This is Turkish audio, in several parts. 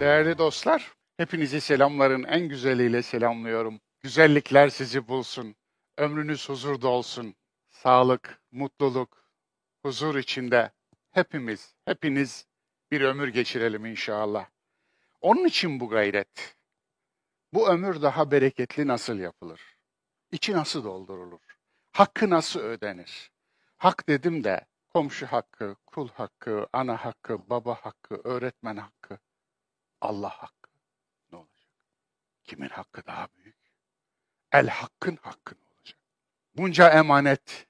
Değerli dostlar, hepinizi selamların en güzeliyle selamlıyorum. Güzellikler sizi bulsun. Ömrünüz huzurda olsun. Sağlık, mutluluk, huzur içinde hepimiz, hepiniz bir ömür geçirelim inşallah. Onun için bu gayret. Bu ömür daha bereketli nasıl yapılır? İçi nasıl doldurulur? Hakkı nasıl ödenir? Hak dedim de komşu hakkı, kul hakkı, ana hakkı, baba hakkı, öğretmen hakkı, Allah hakkı ne olacak? Kimin hakkı daha büyük? El hakkın hakkı ne olacak? Bunca emanet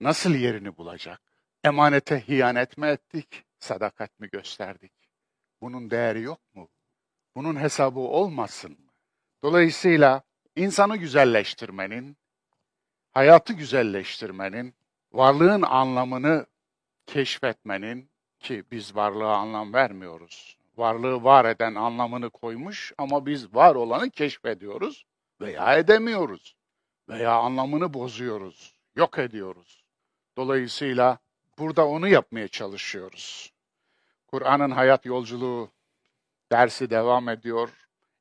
nasıl yerini bulacak? Emanete hiyanet mi ettik, sadakat mi gösterdik? Bunun değeri yok mu? Bunun hesabı olmasın mı? Dolayısıyla insanı güzelleştirmenin, hayatı güzelleştirmenin, varlığın anlamını keşfetmenin ki biz varlığa anlam vermiyoruz. Varlığı var eden anlamını koymuş ama biz var olanı keşfediyoruz veya edemiyoruz veya anlamını bozuyoruz, yok ediyoruz. Dolayısıyla burada onu yapmaya çalışıyoruz. Kur'an'ın hayat yolculuğu dersi devam ediyor.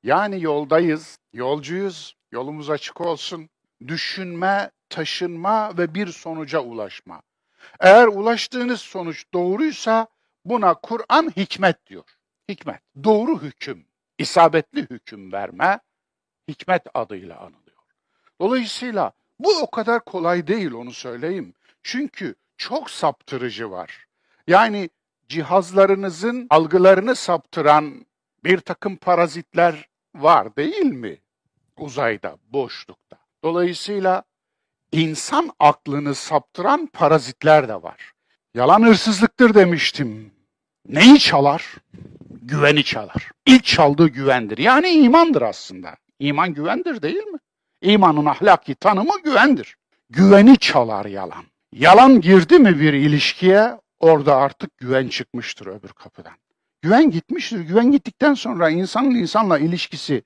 Yani yoldayız, yolcuyuz, yolumuz açık olsun. Düşünme, taşınma ve bir sonuca ulaşma. Eğer ulaştığınız sonuç doğruysa buna Kur'an hikmet diyor. Hikmet, doğru hüküm, isabetli hüküm verme hikmet adıyla anılıyor. Dolayısıyla bu o kadar kolay değil onu söyleyeyim. Çünkü çok saptırıcı var. Yani cihazlarınızın algılarını saptıran bir takım parazitler var değil mi? Uzayda, boşlukta. Dolayısıyla insan aklını saptıran parazitler de var. Yalan hırsızlıktır demiştim. Neyi çalar? Güveni çalar. İlk çaldığı güvendir. Yani imandır aslında. İman güvendir değil mi? İmanın ahlaki tanımı güvendir. Güveni çalar yalan. Yalan girdi mi bir ilişkiye orada artık güven çıkmıştır öbür kapıdan. Güven gitmiştir. Güven gittikten sonra insanın insanla ilişkisi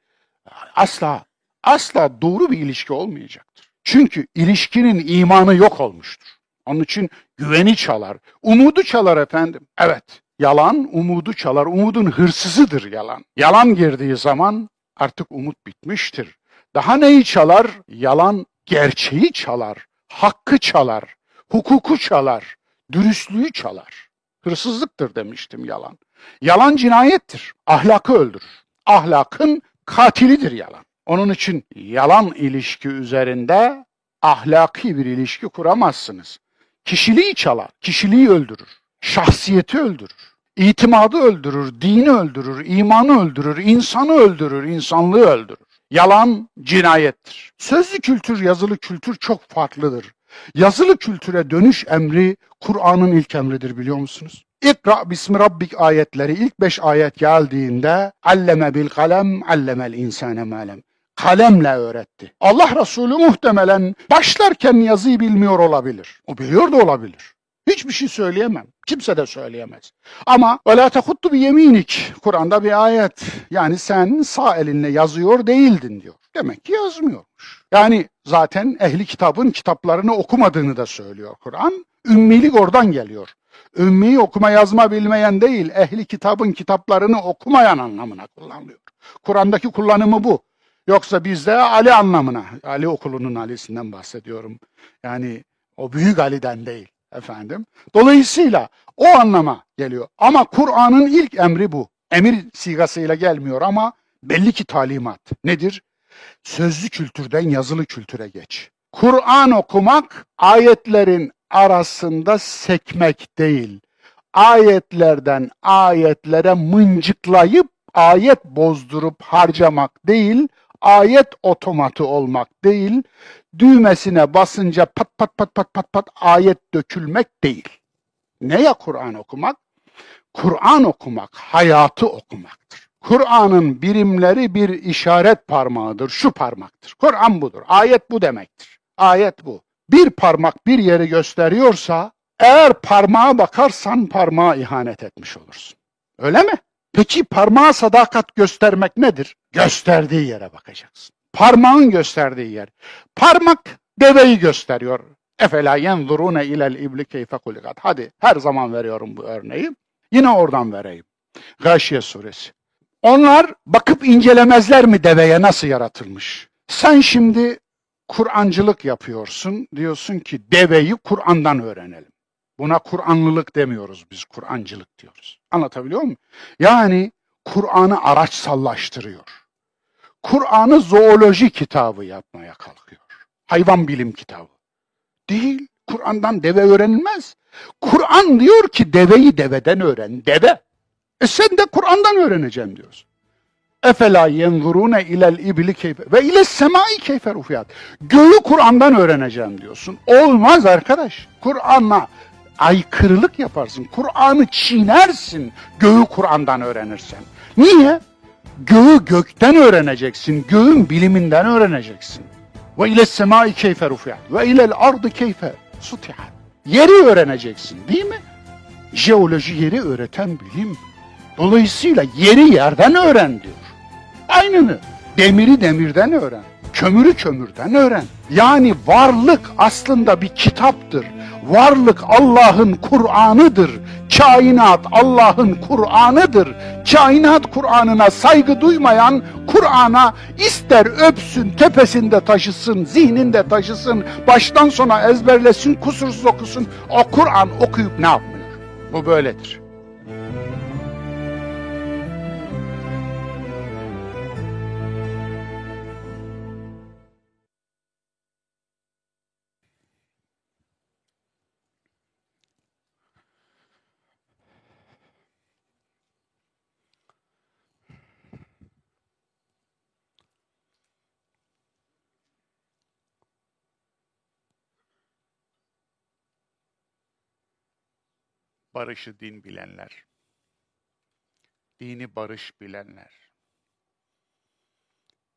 asla asla doğru bir ilişki olmayacaktır. Çünkü ilişkinin imanı yok olmuştur. Onun için güveni çalar. Umudu çalar efendim. Evet. Yalan umudu çalar. Umudun hırsızıdır yalan. Yalan girdiği zaman artık umut bitmiştir. Daha neyi çalar? Yalan gerçeği çalar. Hakkı çalar. Hukuku çalar. Dürüstlüğü çalar. Hırsızlıktır demiştim yalan. Yalan cinayettir. Ahlakı öldürür. Ahlakın katilidir yalan. Onun için yalan ilişki üzerinde ahlaki bir ilişki kuramazsınız. Kişiliği çalar, kişiliği öldürür, şahsiyeti öldürür, itimadı öldürür, dini öldürür, imanı öldürür, insanı öldürür, insanlığı öldürür. Yalan cinayettir. Sözlü kültür, yazılı kültür çok farklıdır. Yazılı kültüre dönüş emri Kur'an'ın ilk emridir biliyor musunuz? İkra bismi rabbik ayetleri ilk beş ayet geldiğinde alleme bil kalem allemel insane malem kalemle öğretti. Allah Resulü muhtemelen başlarken yazıyı bilmiyor olabilir. O biliyor da olabilir. Hiçbir şey söyleyemem. Kimse de söyleyemez. Ama وَلَا تَخُطُّ بِيَم۪ينِكِ Kur'an'da bir ayet. Yani sen sağ elinle yazıyor değildin diyor. Demek ki yazmıyormuş. Yani zaten ehli kitabın kitaplarını okumadığını da söylüyor Kur'an. Ümmilik oradan geliyor. Ümmi okuma yazma bilmeyen değil, ehli kitabın kitaplarını okumayan anlamına kullanılıyor. Kur'an'daki kullanımı bu. Yoksa bizde Ali anlamına, Ali okulunun Ali'sinden bahsediyorum. Yani o büyük Ali'den değil efendim. Dolayısıyla o anlama geliyor. Ama Kur'an'ın ilk emri bu. Emir sigasıyla gelmiyor ama belli ki talimat. Nedir? Sözlü kültürden yazılı kültüre geç. Kur'an okumak ayetlerin arasında sekmek değil. Ayetlerden ayetlere mıncıklayıp ayet bozdurup harcamak değil, ayet otomatı olmak değil, düğmesine basınca pat pat pat pat pat pat ayet dökülmek değil. Ne ya Kur'an okumak? Kur'an okumak, hayatı okumaktır. Kur'an'ın birimleri bir işaret parmağıdır, şu parmaktır. Kur'an budur, ayet bu demektir. Ayet bu. Bir parmak bir yeri gösteriyorsa, eğer parmağa bakarsan parmağa ihanet etmiş olursun. Öyle mi? Peki parmağa sadakat göstermek nedir? Gösterdiği yere bakacaksın. Parmağın gösterdiği yer. Parmak deveyi gösteriyor. Efela yenzurune ilel ibli keyfe kulikat. Hadi her zaman veriyorum bu örneği. Yine oradan vereyim. Gâşiye suresi. Onlar bakıp incelemezler mi deveye nasıl yaratılmış? Sen şimdi Kur'ancılık yapıyorsun. Diyorsun ki deveyi Kur'an'dan öğrenelim. Buna Kur'anlılık demiyoruz biz, Kur'ancılık diyoruz. Anlatabiliyor muyum? Yani Kur'an'ı araçsallaştırıyor. Kur'an'ı zooloji kitabı yapmaya kalkıyor. Hayvan bilim kitabı. Değil. Kur'an'dan deve öğrenilmez. Kur'an diyor ki deveyi deveden öğren. Deve. E sen de Kur'an'dan öğreneceğim diyorsun. Efela yenzurune ilel ibli keyfe ve ile semai keyfe rufiyat. Göğü Kur'an'dan öğreneceğim diyorsun. Olmaz arkadaş. Kur'an'la aykırılık yaparsın. Kur'an'ı çiğnersin. Göğü Kur'an'dan öğrenirsen. Niye? Göğü gökten öğreneceksin. Göğün biliminden öğreneceksin. Ve ile semai keyfe rufiyat ve ilel ardı keyfe sutihat. Yeri öğreneceksin değil mi? Jeoloji yeri öğreten bilim. Dolayısıyla yeri yerden öğren diyor. Aynını. Demiri demirden öğren. Kömürü kömürden öğren. Yani varlık aslında bir kitaptır. Varlık Allah'ın Kur'an'ıdır. Kainat Allah'ın Kur'an'ıdır. Kainat Kur'an'ına saygı duymayan Kur'an'a ister öpsün, tepesinde taşısın, zihninde taşısın, baştan sona ezberlesin, kusursuz okusun. O Kur'an okuyup ne yapmıyor? Bu böyledir. Barışı din bilenler, dini barış bilenler,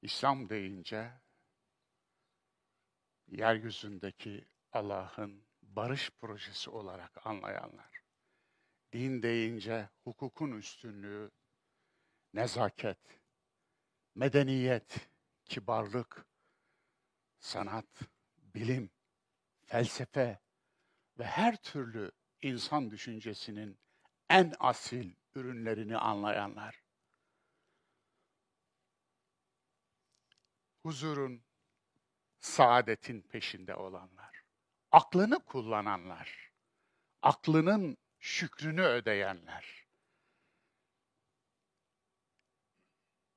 İslam deyince yeryüzündeki Allah'ın barış projesi olarak anlayanlar, din deyince hukukun üstünlüğü, nezaket, medeniyet, kibarlık, sanat, bilim, felsefe ve her türlü insan düşüncesinin en asil ürünlerini anlayanlar. Huzurun, saadetin peşinde olanlar. Aklını kullananlar. Aklının şükrünü ödeyenler.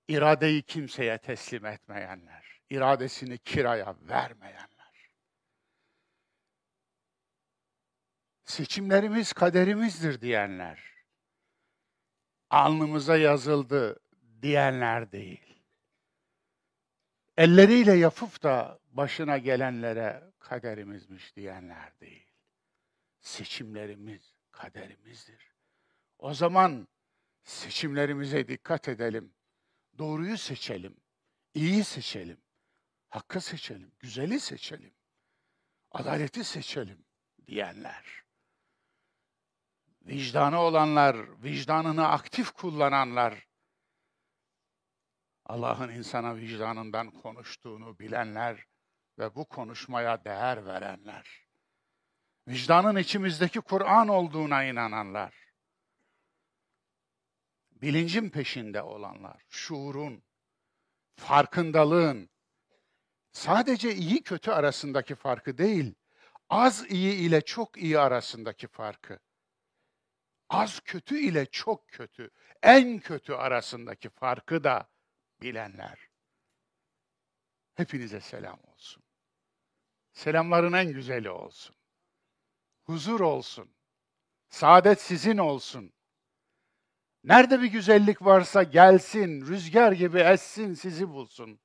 İradeyi kimseye teslim etmeyenler. iradesini kiraya vermeyenler. Seçimlerimiz kaderimizdir diyenler, alnımıza yazıldı diyenler değil. Elleriyle yapıp da başına gelenlere kaderimizmiş diyenler değil. Seçimlerimiz kaderimizdir. O zaman seçimlerimize dikkat edelim. Doğruyu seçelim. iyi seçelim. Hakkı seçelim. Güzeli seçelim. Adaleti seçelim diyenler vicdanı olanlar, vicdanını aktif kullananlar, Allah'ın insana vicdanından konuştuğunu bilenler ve bu konuşmaya değer verenler, vicdanın içimizdeki Kur'an olduğuna inananlar, bilincin peşinde olanlar, şuurun, farkındalığın, sadece iyi kötü arasındaki farkı değil, az iyi ile çok iyi arasındaki farkı, az kötü ile çok kötü, en kötü arasındaki farkı da bilenler. Hepinize selam olsun. Selamların en güzeli olsun. Huzur olsun. Saadet sizin olsun. Nerede bir güzellik varsa gelsin, rüzgar gibi essin, sizi bulsun.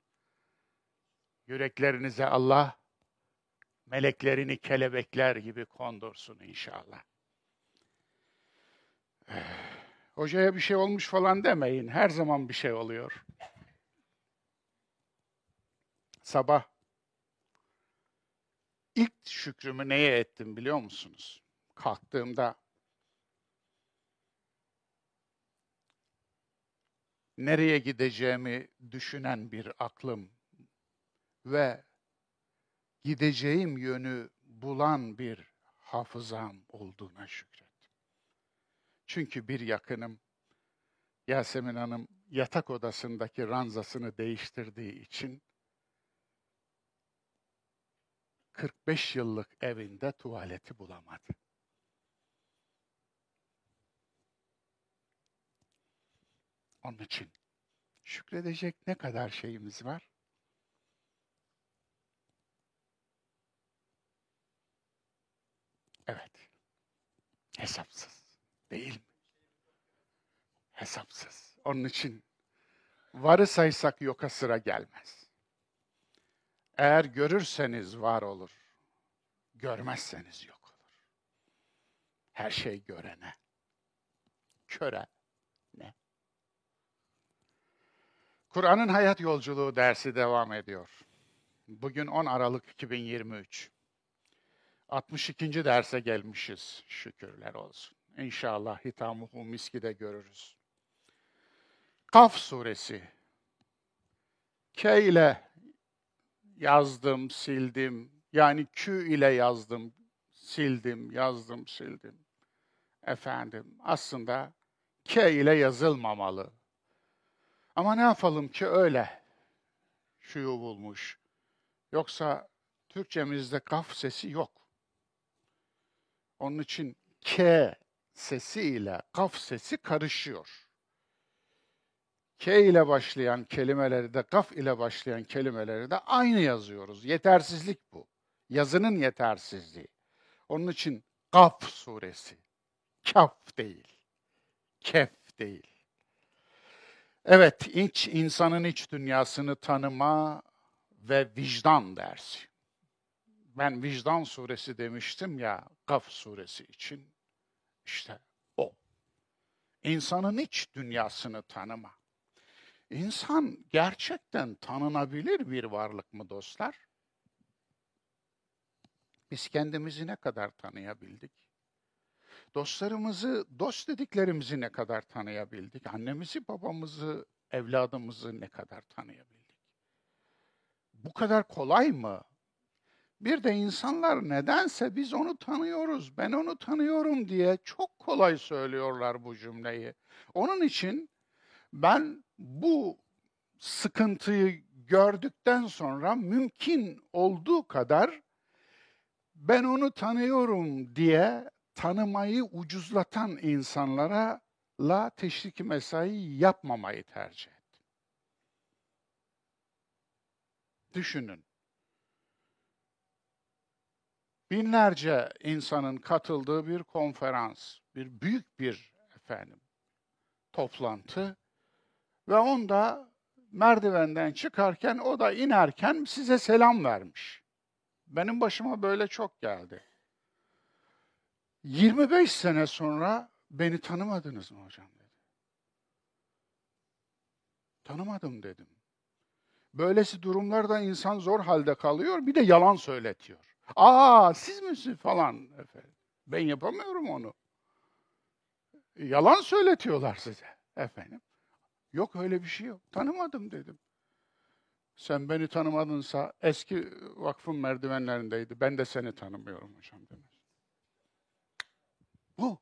Yüreklerinize Allah meleklerini kelebekler gibi kondursun inşallah. Hocaya bir şey olmuş falan demeyin. Her zaman bir şey oluyor. Sabah ilk şükrümü neye ettim biliyor musunuz? Kalktığımda nereye gideceğimi düşünen bir aklım ve gideceğim yönü bulan bir hafızam olduğuna şükür. Çünkü bir yakınım, Yasemin Hanım yatak odasındaki ranzasını değiştirdiği için 45 yıllık evinde tuvaleti bulamadı. Onun için şükredecek ne kadar şeyimiz var? Evet. Hesapsız. Değil mi? Hesapsız. Onun için varı saysak yoka sıra gelmez. Eğer görürseniz var olur. Görmezseniz yok olur. Her şey görene. Köre ne? Kur'an'ın hayat yolculuğu dersi devam ediyor. Bugün 10 Aralık 2023. 62. derse gelmişiz. Şükürler olsun. İnşallah hitamuhu miskide görürüz. Kaf suresi. K ile yazdım, sildim. Yani Q ile yazdım, sildim, yazdım, sildim. Efendim, aslında K ile yazılmamalı. Ama ne yapalım ki öyle şuyu bulmuş. Yoksa Türkçemizde kaf sesi yok. Onun için K sesi ile kaf sesi karışıyor. K ile başlayan kelimeleri de kaf ile başlayan kelimeleri de aynı yazıyoruz. Yetersizlik bu. Yazının yetersizliği. Onun için Kaf suresi. Kaf değil. Kef değil. Evet, iç, insanın iç dünyasını tanıma ve vicdan dersi. Ben vicdan suresi demiştim ya Kaf suresi için. İşte o. İnsanın iç dünyasını tanıma. İnsan gerçekten tanınabilir bir varlık mı dostlar? Biz kendimizi ne kadar tanıyabildik? Dostlarımızı, dost dediklerimizi ne kadar tanıyabildik? Annemizi, babamızı, evladımızı ne kadar tanıyabildik? Bu kadar kolay mı? Bir de insanlar nedense biz onu tanıyoruz, ben onu tanıyorum diye çok kolay söylüyorlar bu cümleyi. Onun için ben bu sıkıntıyı gördükten sonra mümkün olduğu kadar ben onu tanıyorum diye tanımayı ucuzlatan insanlara la teşvik mesai yapmamayı tercih ettim. Düşünün. Binlerce insanın katıldığı bir konferans, bir büyük bir efendim toplantı ve onda merdivenden çıkarken o da inerken size selam vermiş. Benim başıma böyle çok geldi. 25 sene sonra beni tanımadınız mı hocam dedi. Tanımadım dedim. Böylesi durumlarda insan zor halde kalıyor, bir de yalan söyletiyor. Aa siz misiniz falan efendim. Ben yapamıyorum onu. Yalan söyletiyorlar size efendim. Yok öyle bir şey yok. Tanımadım dedim. Sen beni tanımadınsa eski vakfın merdivenlerindeydi. Ben de seni tanımıyorum hocam demiş. Bu.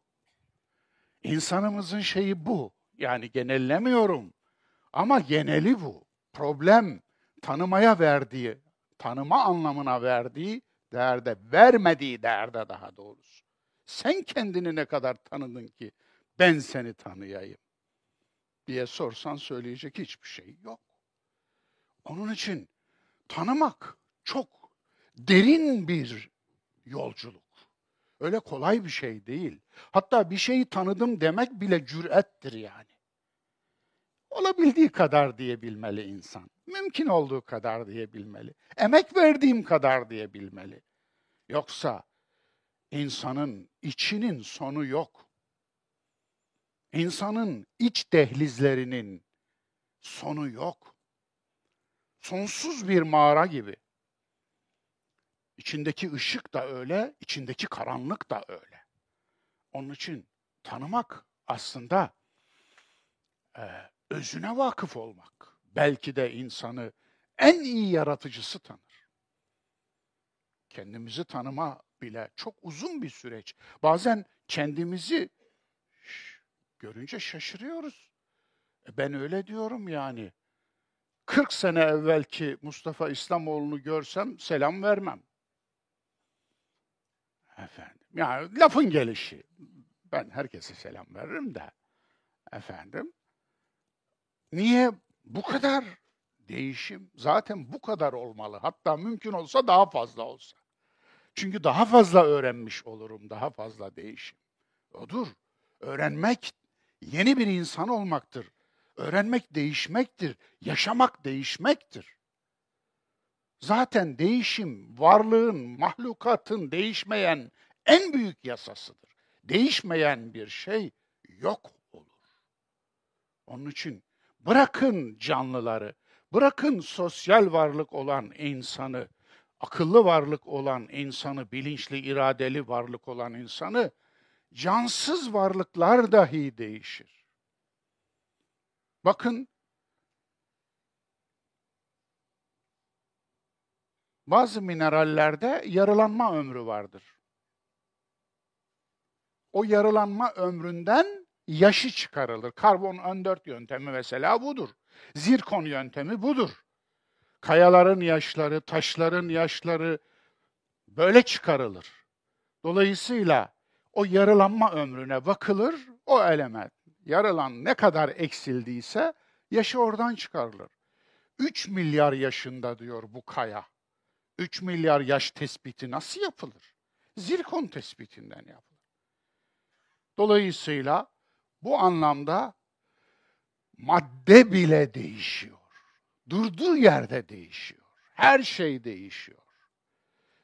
İnsanımızın şeyi bu. Yani genellemiyorum. Ama geneli bu. Problem tanımaya verdiği, tanıma anlamına verdiği değerde, vermediği değerde daha doğrusu. Sen kendini ne kadar tanıdın ki ben seni tanıyayım diye sorsan söyleyecek hiçbir şey yok. Onun için tanımak çok derin bir yolculuk. Öyle kolay bir şey değil. Hatta bir şeyi tanıdım demek bile cürettir yani. Olabildiği kadar diyebilmeli insan. Mümkün olduğu kadar diyebilmeli. Emek verdiğim kadar diyebilmeli. Yoksa insanın içinin sonu yok. İnsanın iç dehlizlerinin sonu yok. Sonsuz bir mağara gibi. İçindeki ışık da öyle, içindeki karanlık da öyle. Onun için tanımak aslında e, özüne vakıf olmak. Belki de insanı en iyi yaratıcısı tanır. Kendimizi tanıma bile çok uzun bir süreç. Bazen kendimizi görünce şaşırıyoruz. E ben öyle diyorum yani. 40 sene evvelki Mustafa İslamoğlu'nu görsem selam vermem. Efendim. Yani lafın gelişi. Ben herkese selam veririm de. Efendim. Niye bu kadar değişim? Zaten bu kadar olmalı. Hatta mümkün olsa daha fazla olsa. Çünkü daha fazla öğrenmiş olurum, daha fazla değişim. Odur. Öğrenmek yeni bir insan olmaktır. Öğrenmek değişmektir. Yaşamak değişmektir. Zaten değişim varlığın, mahlukatın değişmeyen en büyük yasasıdır. Değişmeyen bir şey yok olur. Onun için bırakın canlıları, bırakın sosyal varlık olan insanı, akıllı varlık olan insanı, bilinçli, iradeli varlık olan insanı, cansız varlıklar dahi değişir. Bakın, bazı minerallerde yarılanma ömrü vardır. O yarılanma ömründen yaşı çıkarılır. Karbon 14 yöntemi mesela budur. Zirkon yöntemi budur. Kayaların yaşları, taşların yaşları böyle çıkarılır. Dolayısıyla o yarılanma ömrüne bakılır, o element yarılan ne kadar eksildiyse yaşı oradan çıkarılır. 3 milyar yaşında diyor bu kaya. 3 milyar yaş tespiti nasıl yapılır? Zirkon tespitinden yapılır. Dolayısıyla bu anlamda madde bile değişiyor. Durduğu yerde değişiyor. Her şey değişiyor.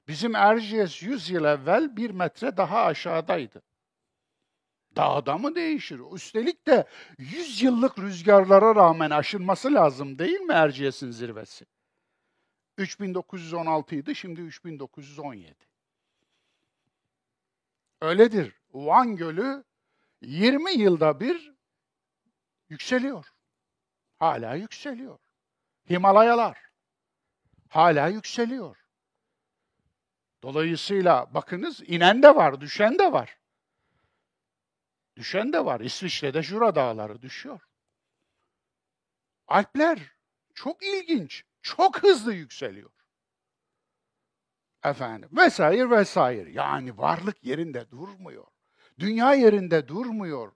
Bizim Erciyes 100 yıl evvel bir metre daha aşağıdaydı. Dağda mı değişir? Üstelik de 100 yıllık rüzgarlara rağmen aşılması lazım değil mi Erciyes'in zirvesi? 3916 idi, şimdi 3917. Öyledir. Van Gölü 20 yılda bir yükseliyor. Hala yükseliyor. Himalayalar hala yükseliyor. Dolayısıyla bakınız inen de var, düşen de var. Düşen de var. İsviçre'de Jura Dağları düşüyor. Alpler çok ilginç, çok hızlı yükseliyor. Efendim vesaire vesaire. Yani varlık yerinde durmuyor. Dünya yerinde durmuyor.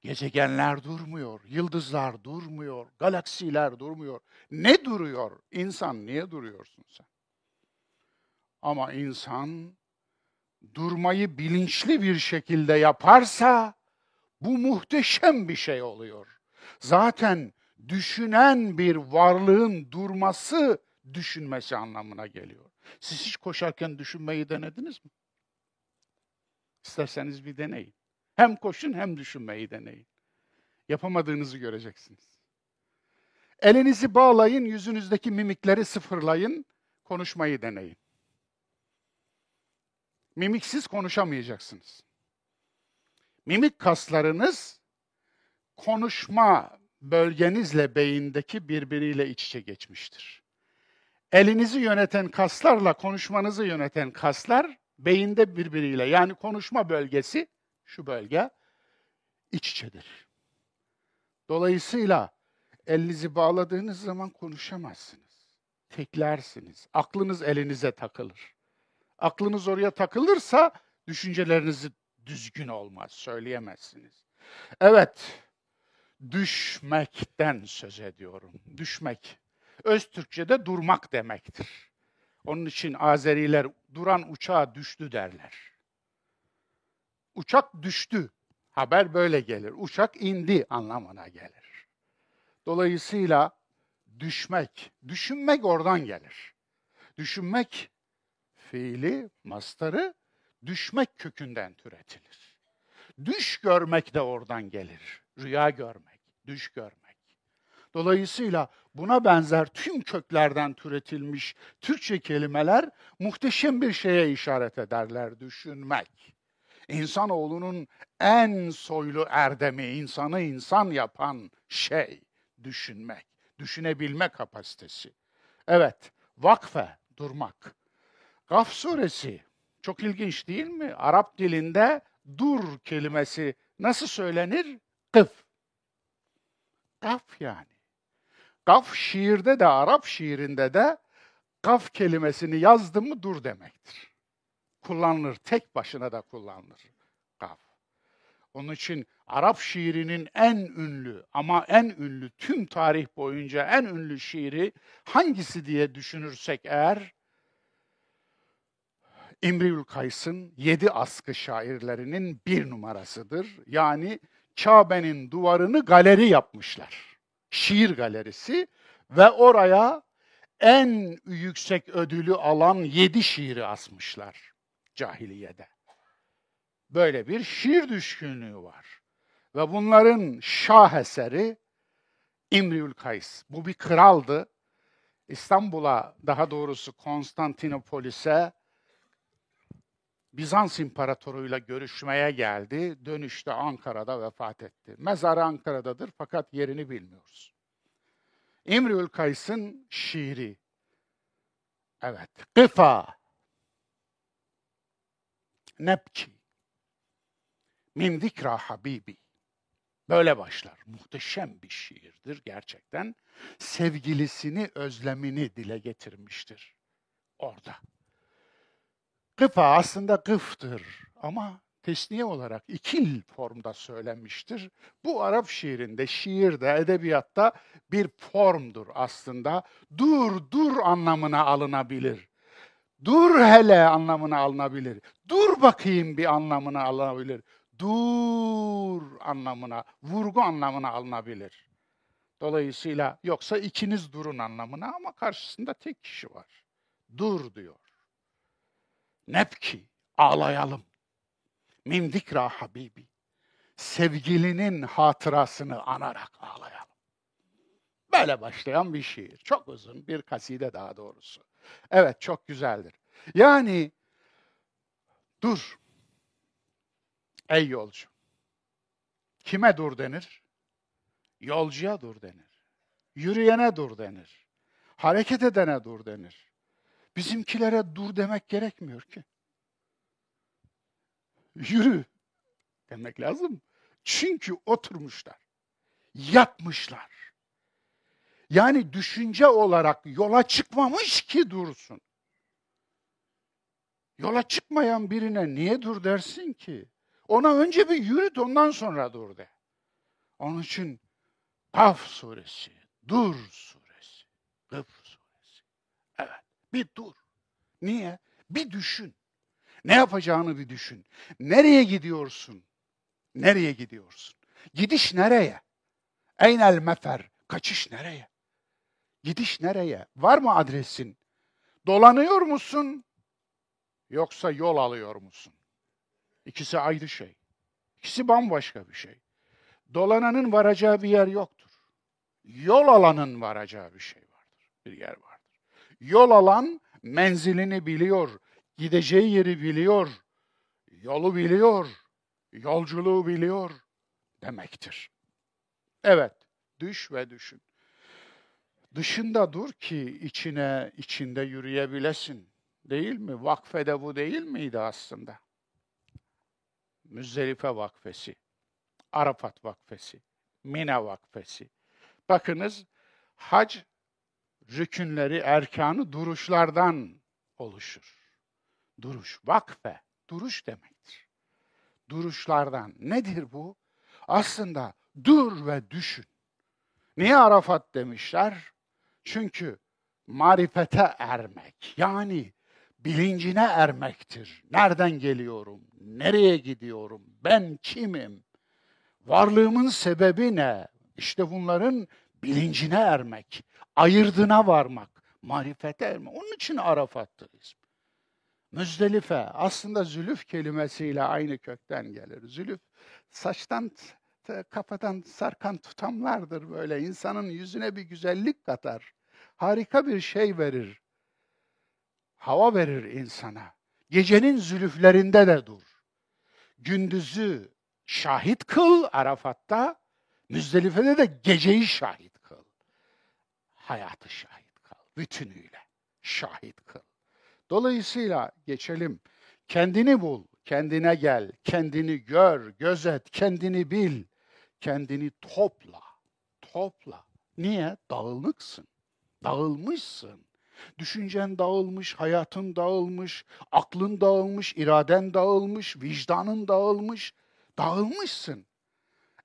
Gezegenler durmuyor, yıldızlar durmuyor, galaksiler durmuyor. Ne duruyor? İnsan niye duruyorsun sen? Ama insan durmayı bilinçli bir şekilde yaparsa bu muhteşem bir şey oluyor. Zaten düşünen bir varlığın durması düşünmesi anlamına geliyor. Siz hiç koşarken düşünmeyi denediniz mi? İsterseniz bir deneyin. Hem koşun hem düşünmeyi deneyin. Yapamadığınızı göreceksiniz. Elinizi bağlayın, yüzünüzdeki mimikleri sıfırlayın, konuşmayı deneyin. Mimiksiz konuşamayacaksınız. Mimik kaslarınız konuşma bölgenizle beyindeki birbiriyle iç içe geçmiştir. Elinizi yöneten kaslarla konuşmanızı yöneten kaslar beyinde birbiriyle yani konuşma bölgesi şu bölge iç içedir. Dolayısıyla elinizi bağladığınız zaman konuşamazsınız. Teklersiniz. Aklınız elinize takılır. Aklınız oraya takılırsa düşünceleriniz düzgün olmaz, söyleyemezsiniz. Evet, düşmekten söz ediyorum. Düşmek. Öz Türkçe'de durmak demektir. Onun için Azeriler duran uçağa düştü derler. Uçak düştü. Haber böyle gelir. Uçak indi anlamına gelir. Dolayısıyla düşmek, düşünmek oradan gelir. Düşünmek fiili, mastarı düşmek kökünden türetilir. Düş görmek de oradan gelir. Rüya görmek, düş görmek. Dolayısıyla buna benzer tüm köklerden türetilmiş Türkçe kelimeler muhteşem bir şeye işaret ederler, düşünmek. İnsanoğlunun en soylu erdemi, insanı insan yapan şey düşünmek, düşünebilme kapasitesi. Evet, vakfe, durmak. Gaf suresi çok ilginç değil mi? Arap dilinde dur kelimesi nasıl söylenir? Kıf. Gaf yani. Gaf şiirde de Arap şiirinde de gaf kelimesini yazdı mı dur demektir. Kullanılır. Tek başına da kullanılır. Gaf. Onun için Arap şiirinin en ünlü ama en ünlü tüm tarih boyunca en ünlü şiiri hangisi diye düşünürsek eğer İmriül Kays'ın yedi askı şairlerinin bir numarasıdır. Yani Kabe'nin duvarını galeri yapmışlar. Şiir galerisi ve oraya en yüksek ödülü alan yedi şiiri asmışlar cahiliyede. Böyle bir şiir düşkünlüğü var. Ve bunların şah eseri İmriül Kays. Bu bir kraldı. İstanbul'a, daha doğrusu Konstantinopolis'e Bizans İmparatoruyla görüşmeye geldi. Dönüşte Ankara'da vefat etti. Mezarı Ankara'dadır fakat yerini bilmiyoruz. İmriül Kays'ın şiiri. Evet. Kıfa. Nebki. Min zikra habibi. Böyle başlar. Muhteşem bir şiirdir gerçekten. Sevgilisini, özlemini dile getirmiştir orada. Gıfa aslında gıftır ama tesniye olarak ikil formda söylenmiştir. Bu Arap şiirinde, şiirde, edebiyatta bir formdur aslında. Dur, dur anlamına alınabilir. Dur hele anlamına alınabilir. Dur bakayım bir anlamına alınabilir. Dur anlamına, vurgu anlamına alınabilir. Dolayısıyla yoksa ikiniz durun anlamına ama karşısında tek kişi var. Dur diyor. Nepki, ağlayalım. Min zikra habibi. Sevgilinin hatırasını anarak ağlayalım. Böyle başlayan bir şiir. Çok uzun bir kaside daha doğrusu. Evet çok güzeldir. Yani dur. Ey yolcu. Kime dur denir? Yolcuya dur denir. Yürüyene dur denir. Hareket edene dur denir. Bizimkilere dur demek gerekmiyor ki. Yürü demek lazım. Çünkü oturmuşlar. Yatmışlar. Yani düşünce olarak yola çıkmamış ki dursun. Yola çıkmayan birine niye dur dersin ki? Ona önce bir yürüt ondan sonra dur de. Onun için Kaf suresi, Dur suresi. Evet, bir dur. Niye? Bir düşün. Ne yapacağını bir düşün. Nereye gidiyorsun? Nereye gidiyorsun? Gidiş nereye? Eynel mefer. Kaçış nereye? Gidiş nereye? Var mı adresin? Dolanıyor musun? Yoksa yol alıyor musun? İkisi ayrı şey. İkisi bambaşka bir şey. Dolananın varacağı bir yer yoktur. Yol alanın varacağı bir şey vardır. Bir yer vardır. Yol alan menzilini biliyor, gideceği yeri biliyor, yolu biliyor, yolculuğu biliyor demektir. Evet, düş ve düşün. Dışında dur ki içine, içinde yürüyebilesin. Değil mi? Vakfede bu değil miydi aslında? Müzdelife Vakfesi, Arafat Vakfesi, Mina Vakfesi. Bakınız hac rükünleri, erkanı duruşlardan oluşur. Duruş, vakfe, duruş demektir. Duruşlardan. Nedir bu? Aslında dur ve düşün. Niye Arafat demişler? Çünkü marifete ermek, yani bilincine ermektir. Nereden geliyorum? Nereye gidiyorum? Ben kimim? Varlığımın sebebi ne? İşte bunların bilincine ermek, ayırdına varmak, marifete ermek. Onun için Arafat'tır ismi. Müzdelife aslında zülüf kelimesiyle aynı kökten gelir. Zülüf saçtan kafadan sarkan tutamlardır böyle. insanın yüzüne bir güzellik katar. Harika bir şey verir. Hava verir insana. Gecenin zülüflerinde de dur. Gündüzü şahit kıl Arafat'ta, Müzdelife'de de geceyi şahit kıl. Hayatı şahit kıl. Bütünüyle şahit kıl. Dolayısıyla geçelim. Kendini bul, kendine gel, kendini gör, gözet, kendini bil, kendini topla. topla. Niye? Dağınıksın. Dağılmışsın. Düşüncen dağılmış, hayatın dağılmış, aklın dağılmış, iraden dağılmış, vicdanın dağılmış. Dağılmışsın.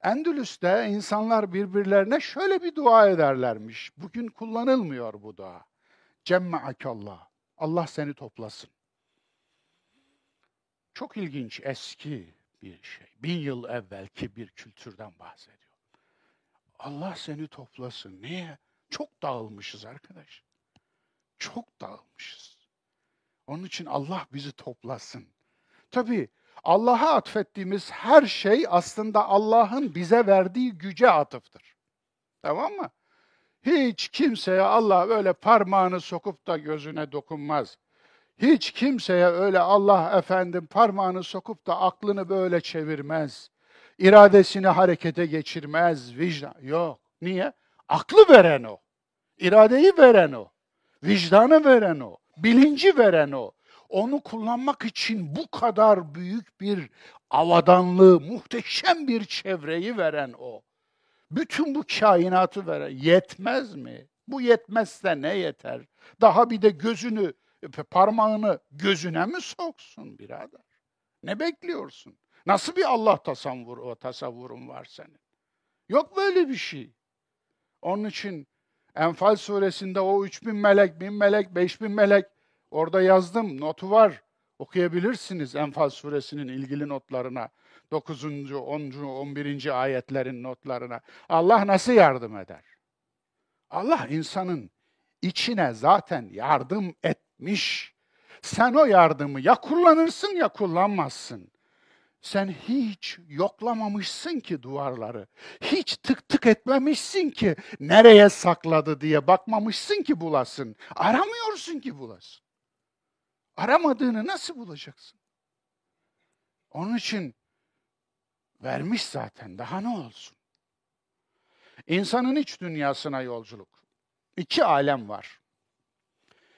Endülüs'te insanlar birbirlerine şöyle bir dua ederlermiş. Bugün kullanılmıyor bu dua. Cemmeakallah. Allah seni toplasın. Çok ilginç, eski bir şey. Bin yıl evvelki bir kültürden bahsediyor. Allah seni toplasın. Niye? Çok dağılmışız arkadaş. Çok dağılmışız. Onun için Allah bizi toplasın. Tabii Allah'a atfettiğimiz her şey aslında Allah'ın bize verdiği güce atıftır. Tamam mı? Hiç kimseye Allah öyle parmağını sokup da gözüne dokunmaz. Hiç kimseye öyle Allah efendim parmağını sokup da aklını böyle çevirmez. İradesini harekete geçirmez. Vicdan yok. Niye? Aklı veren o. İradeyi veren o. Vicdanı veren o. Bilinci veren o. Onu kullanmak için bu kadar büyük bir avadanlığı, muhteşem bir çevreyi veren o. Bütün bu kainatı veren yetmez mi? Bu yetmezse ne yeter? Daha bir de gözünü, parmağını gözüne mi soksun birader? Ne bekliyorsun? Nasıl bir Allah tasavvuru, tasavvurun var senin? Yok böyle bir şey. Onun için Enfal suresinde o 3000 melek, 1000 melek, 5000 melek orada yazdım, notu var. Okuyabilirsiniz Enfal suresinin ilgili notlarına. 9. 10. 11. ayetlerin notlarına. Allah nasıl yardım eder? Allah insanın içine zaten yardım etmiş. Sen o yardımı ya kullanırsın ya kullanmazsın. Sen hiç yoklamamışsın ki duvarları. Hiç tık tık etmemişsin ki nereye sakladı diye bakmamışsın ki bulasın. Aramıyorsun ki bulasın. Aramadığını nasıl bulacaksın? Onun için vermiş zaten. Daha ne olsun? İnsanın iç dünyasına yolculuk. İki alem var.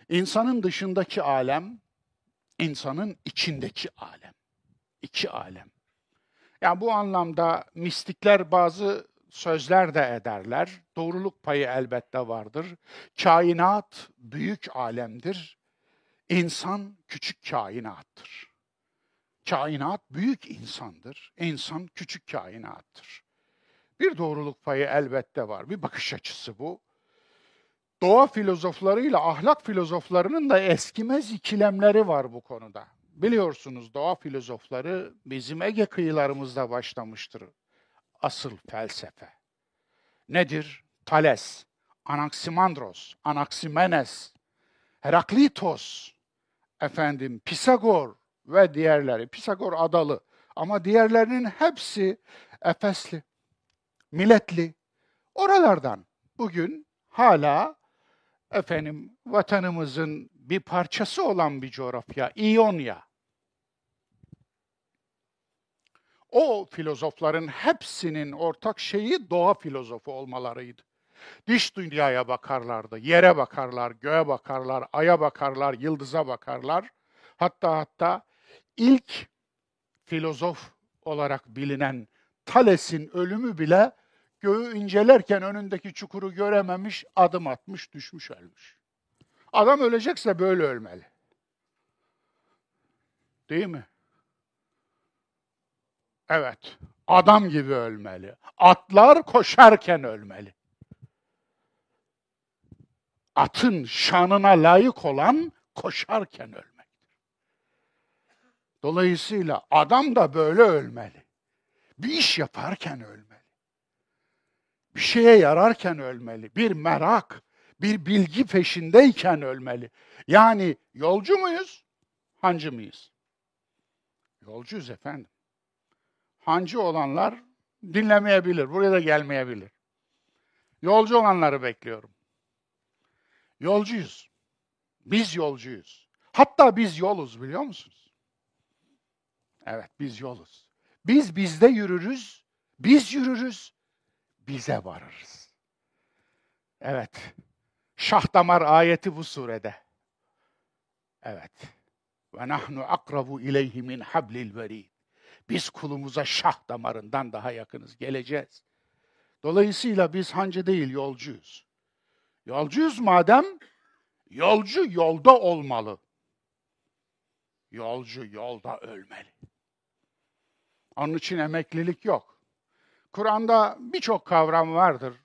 İnsanın dışındaki alem, insanın içindeki alem. İki alem. Yani bu anlamda mistikler bazı sözler de ederler. Doğruluk payı elbette vardır. Kainat büyük alemdir. İnsan küçük kainattır. Kainat büyük insandır. İnsan küçük kainattır. Bir doğruluk payı elbette var. Bir bakış açısı bu. Doğa filozoflarıyla ahlak filozoflarının da eskimez ikilemleri var bu konuda. Biliyorsunuz doğa filozofları bizim Ege kıyılarımızda başlamıştır. Asıl felsefe. Nedir? Thales, Anaximandros, Anaximenes, Heraklitos, efendim Pisagor ve diğerleri. Pisagor adalı ama diğerlerinin hepsi Efesli, Miletli. Oralardan bugün hala efendim vatanımızın bir parçası olan bir coğrafya, İonya. O filozofların hepsinin ortak şeyi doğa filozofu olmalarıydı. Dış dünyaya bakarlardı, yere bakarlar, göğe bakarlar, aya bakarlar, yıldıza bakarlar. Hatta hatta ilk filozof olarak bilinen Thales'in ölümü bile göğü incelerken önündeki çukuru görememiş, adım atmış, düşmüş, ölmüş. Adam ölecekse böyle ölmeli. Değil mi? Evet, adam gibi ölmeli. Atlar koşarken ölmeli. Atın şanına layık olan koşarken ölmektir. Dolayısıyla adam da böyle ölmeli. Bir iş yaparken ölmeli. Bir şeye yararken ölmeli. Bir merak, bir bilgi peşindeyken ölmeli. Yani yolcu muyuz, hancı mıyız? Yolcuyuz efendim. Hancı olanlar dinlemeyebilir, buraya da gelmeyebilir. Yolcu olanları bekliyorum. Yolcuyuz. Biz yolcuyuz. Hatta biz yoluz biliyor musunuz? Evet biz yoluz. Biz bizde yürürüz, biz yürürüz, bize varırız. Evet. Şah damar ayeti bu surede. Evet. Ve nahnu akrabu ileyhi min hablil verid. Biz kulumuza şah damarından daha yakınız. Geleceğiz. Dolayısıyla biz hancı değil yolcuyuz. Yolcuyuz madem yolcu yolda olmalı. Yolcu yolda ölmeli. Onun için emeklilik yok. Kur'an'da birçok kavram vardır.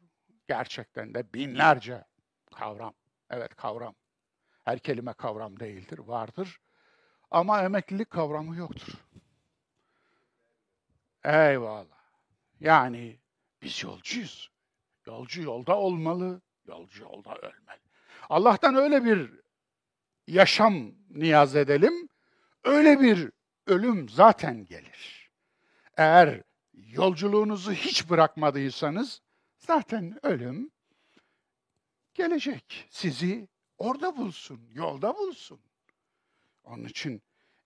Gerçekten de binlerce kavram. Evet kavram. Her kelime kavram değildir, vardır. Ama emeklilik kavramı yoktur. Eyvallah. Yani biz yolcuyuz. Yolcu yolda olmalı, yolcu yolda ölmeli. Allah'tan öyle bir yaşam niyaz edelim, öyle bir ölüm zaten gelir. Eğer yolculuğunuzu hiç bırakmadıysanız zaten ölüm gelecek. Sizi orada bulsun, yolda bulsun. Onun için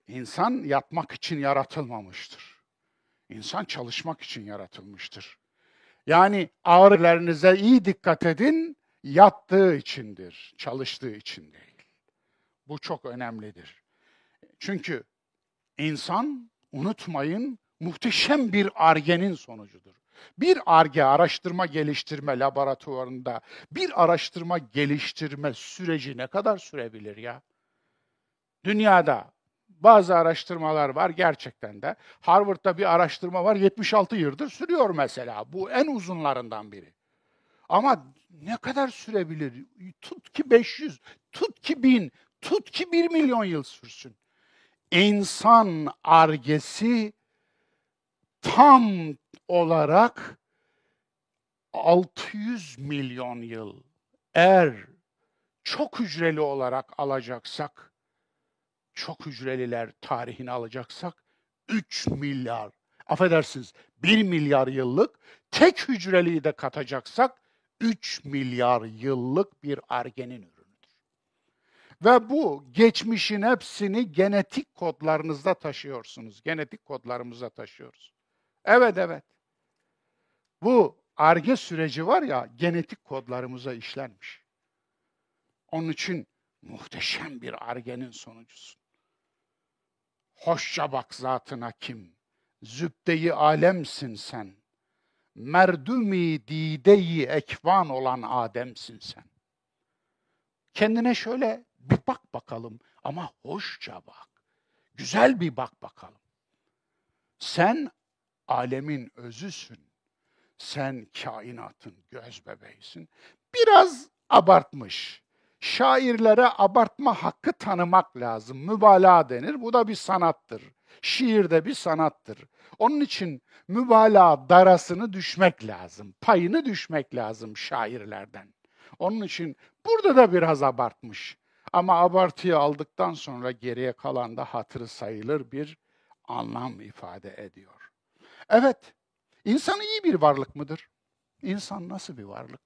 insan yatmak için yaratılmamıştır. İnsan çalışmak için yaratılmıştır. Yani ağrılarınıza iyi dikkat edin, yattığı içindir, çalıştığı için değil. Bu çok önemlidir. Çünkü insan, unutmayın, muhteşem bir argenin sonucudur. Bir arge araştırma geliştirme laboratuvarında bir araştırma geliştirme süreci ne kadar sürebilir ya? Dünyada bazı araştırmalar var gerçekten de. Harvard'da bir araştırma var 76 yıldır sürüyor mesela. Bu en uzunlarından biri. Ama ne kadar sürebilir? Tut ki 500, tut ki 1000, tut ki 1 milyon yıl sürsün. İnsan argesi tam olarak 600 milyon yıl. Eğer çok hücreli olarak alacaksak, çok hücreliler tarihini alacaksak 3 milyar, affedersiniz 1 milyar yıllık, tek hücreliyi de katacaksak 3 milyar yıllık bir argenin ürünüdür. Ve bu geçmişin hepsini genetik kodlarınızda taşıyorsunuz. Genetik kodlarımızda taşıyoruz. Evet evet. Bu arge süreci var ya genetik kodlarımıza işlenmiş. Onun için muhteşem bir argenin sonucusun. Hoşça bak zatına kim, zübdeyi alemsin sen. Merdumi dideyi ekvan olan Adem'sin sen. Kendine şöyle bir bak bakalım ama hoşça bak. Güzel bir bak bakalım. Sen alemin özüsün. Sen kainatın göz bebeğisin. Biraz abartmış. Şairlere abartma hakkı tanımak lazım. Mübalağa denir. Bu da bir sanattır. Şiir de bir sanattır. Onun için mübalağa darasını düşmek lazım. Payını düşmek lazım şairlerden. Onun için burada da biraz abartmış. Ama abartıyı aldıktan sonra geriye kalan da hatırı sayılır bir anlam ifade ediyor. Evet, insan iyi bir varlık mıdır? İnsan nasıl bir varlık?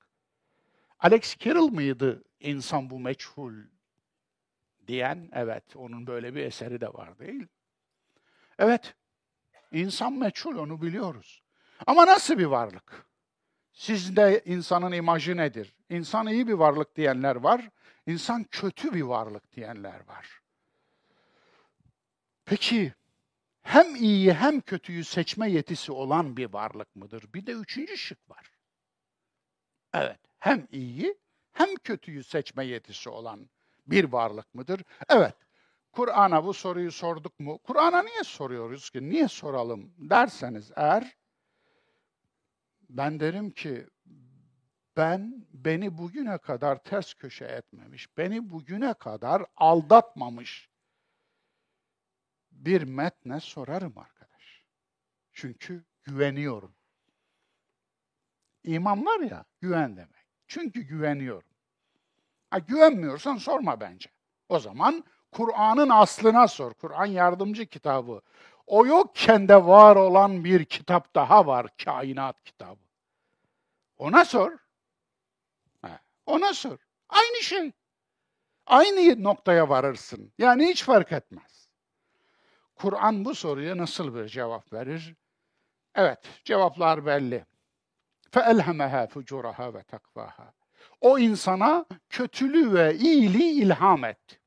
Alex Carroll mıydı insan bu meçhul diyen? Evet, onun böyle bir eseri de var değil mi? Evet, insan meçhul onu biliyoruz. Ama nasıl bir varlık? Sizde insanın imajı nedir? İnsan iyi bir varlık diyenler var, insan kötü bir varlık diyenler var. Peki hem iyiyi hem kötüyü seçme yetisi olan bir varlık mıdır? Bir de üçüncü şık var. Evet, hem iyiyi hem kötüyü seçme yetisi olan bir varlık mıdır? Evet, Kur'an'a bu soruyu sorduk mu? Kur'an'a niye soruyoruz ki? Niye soralım derseniz eğer, ben derim ki, ben beni bugüne kadar ters köşe etmemiş, beni bugüne kadar aldatmamış bir metne sorarım arkadaş. Çünkü güveniyorum. İman var ya, güven demek. Çünkü güveniyorum. Ha, güvenmiyorsan sorma bence. O zaman Kur'an'ın aslına sor. Kur'an yardımcı kitabı. O yokken de var olan bir kitap daha var, kainat kitabı. Ona sor. Ona sor. Aynı şey. Aynı noktaya varırsın. Yani hiç fark etmez. Kur'an bu soruya nasıl bir cevap verir? Evet, cevaplar belli. فَاَلْهَمَهَا فُجُورَهَا ve takvaha. O insana kötülüğü ve iyiliği ilham etti.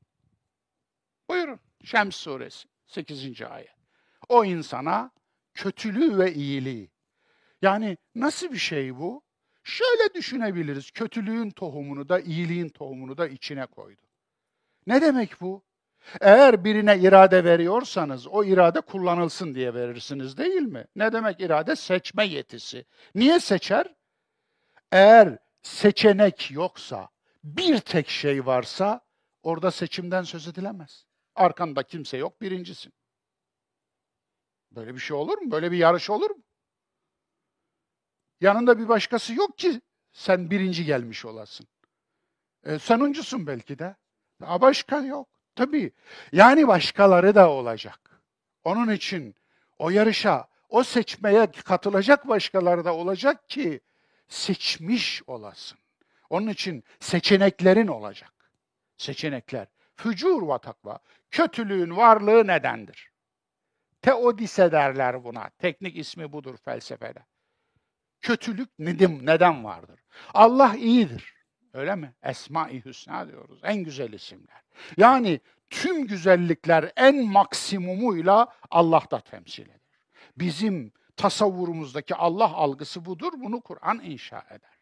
Buyurun, Şems suresi 8. ayet. O insana kötülüğü ve iyiliği. Yani nasıl bir şey bu? Şöyle düşünebiliriz. Kötülüğün tohumunu da iyiliğin tohumunu da içine koydu. Ne demek bu? Eğer birine irade veriyorsanız o irade kullanılsın diye verirsiniz değil mi? Ne demek irade? Seçme yetisi. Niye seçer? Eğer seçenek yoksa, bir tek şey varsa orada seçimden söz edilemez. Arkanda kimse yok, birincisin. Böyle bir şey olur mu? Böyle bir yarış olur mu? Yanında bir başkası yok ki sen birinci gelmiş olasın. E, sonuncusun belki de. Ama başka yok. Tabii. Yani başkaları da olacak. Onun için o yarışa, o seçmeye katılacak başkaları da olacak ki seçmiş olasın. Onun için seçeneklerin olacak. Seçenekler. Fücur ve takva. Kötülüğün varlığı nedendir? Teodise derler buna. Teknik ismi budur felsefede. Kötülük nedim, neden vardır? Allah iyidir. Öyle mi? Esma-i Hüsna diyoruz. En güzel isimler. Yani tüm güzellikler en maksimumuyla Allah'ta temsil edilir. Bizim tasavvurumuzdaki Allah algısı budur. Bunu Kur'an inşa eder.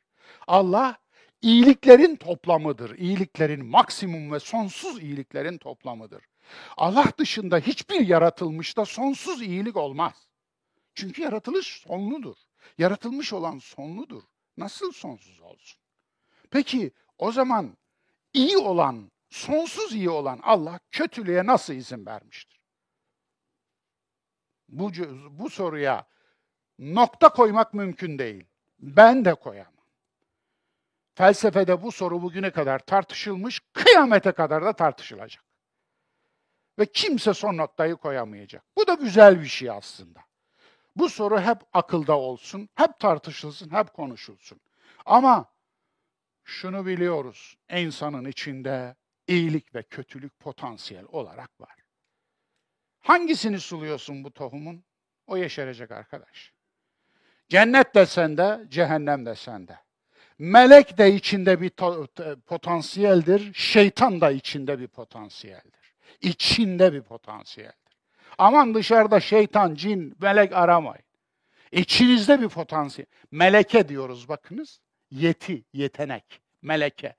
Allah iyiliklerin toplamıdır. İyiliklerin maksimum ve sonsuz iyiliklerin toplamıdır. Allah dışında hiçbir yaratılmışta sonsuz iyilik olmaz. Çünkü yaratılış sonludur. Yaratılmış olan sonludur. Nasıl sonsuz olsun? Peki o zaman iyi olan, sonsuz iyi olan Allah kötülüğe nasıl izin vermiştir? Bu, bu soruya nokta koymak mümkün değil. Ben de koyamam. Felsefede bu soru bugüne kadar tartışılmış, kıyamete kadar da tartışılacak. Ve kimse son noktayı koyamayacak. Bu da güzel bir şey aslında. Bu soru hep akılda olsun, hep tartışılsın, hep konuşulsun. Ama şunu biliyoruz, insanın içinde iyilik ve kötülük potansiyel olarak var. Hangisini suluyorsun bu tohumun? O yeşerecek arkadaş. Cennet de sende, cehennem de sende. Melek de içinde bir potansiyeldir, şeytan da içinde bir potansiyeldir. İçinde bir potansiyeldir. Aman dışarıda şeytan, cin, melek aramayın. İçinizde bir potansiyel. Meleke diyoruz bakınız. Yeti, yetenek, meleke.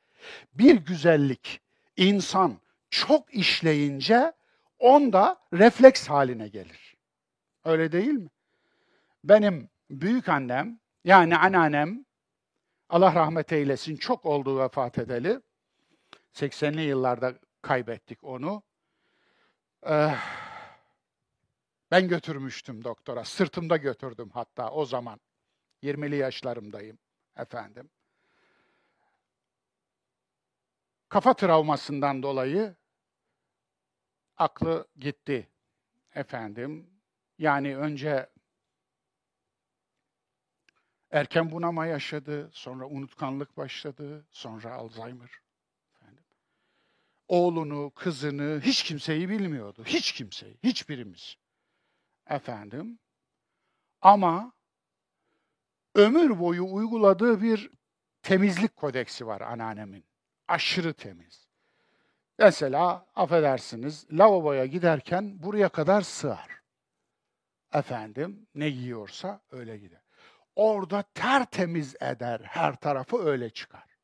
Bir güzellik, insan çok işleyince onda refleks haline gelir. Öyle değil mi? Benim büyük annem, yani anneannem, Allah rahmet eylesin, çok oldu vefat edeli. 80'li yıllarda kaybettik onu. Ee, ben götürmüştüm doktora. Sırtımda götürdüm hatta o zaman. 20'li yaşlarımdayım efendim. Kafa travmasından dolayı aklı gitti efendim. Yani önce erken bunama yaşadı, sonra unutkanlık başladı, sonra Alzheimer. Oğlunu, kızını, hiç kimseyi bilmiyordu. Hiç kimseyi, hiçbirimiz. Efendim. Ama ömür boyu uyguladığı bir temizlik kodeksi var anneannemin. Aşırı temiz. Mesela affedersiniz lavaboya giderken buraya kadar sığar. Efendim ne giyiyorsa öyle gider. Orada tertemiz eder, her tarafı öyle çıkar.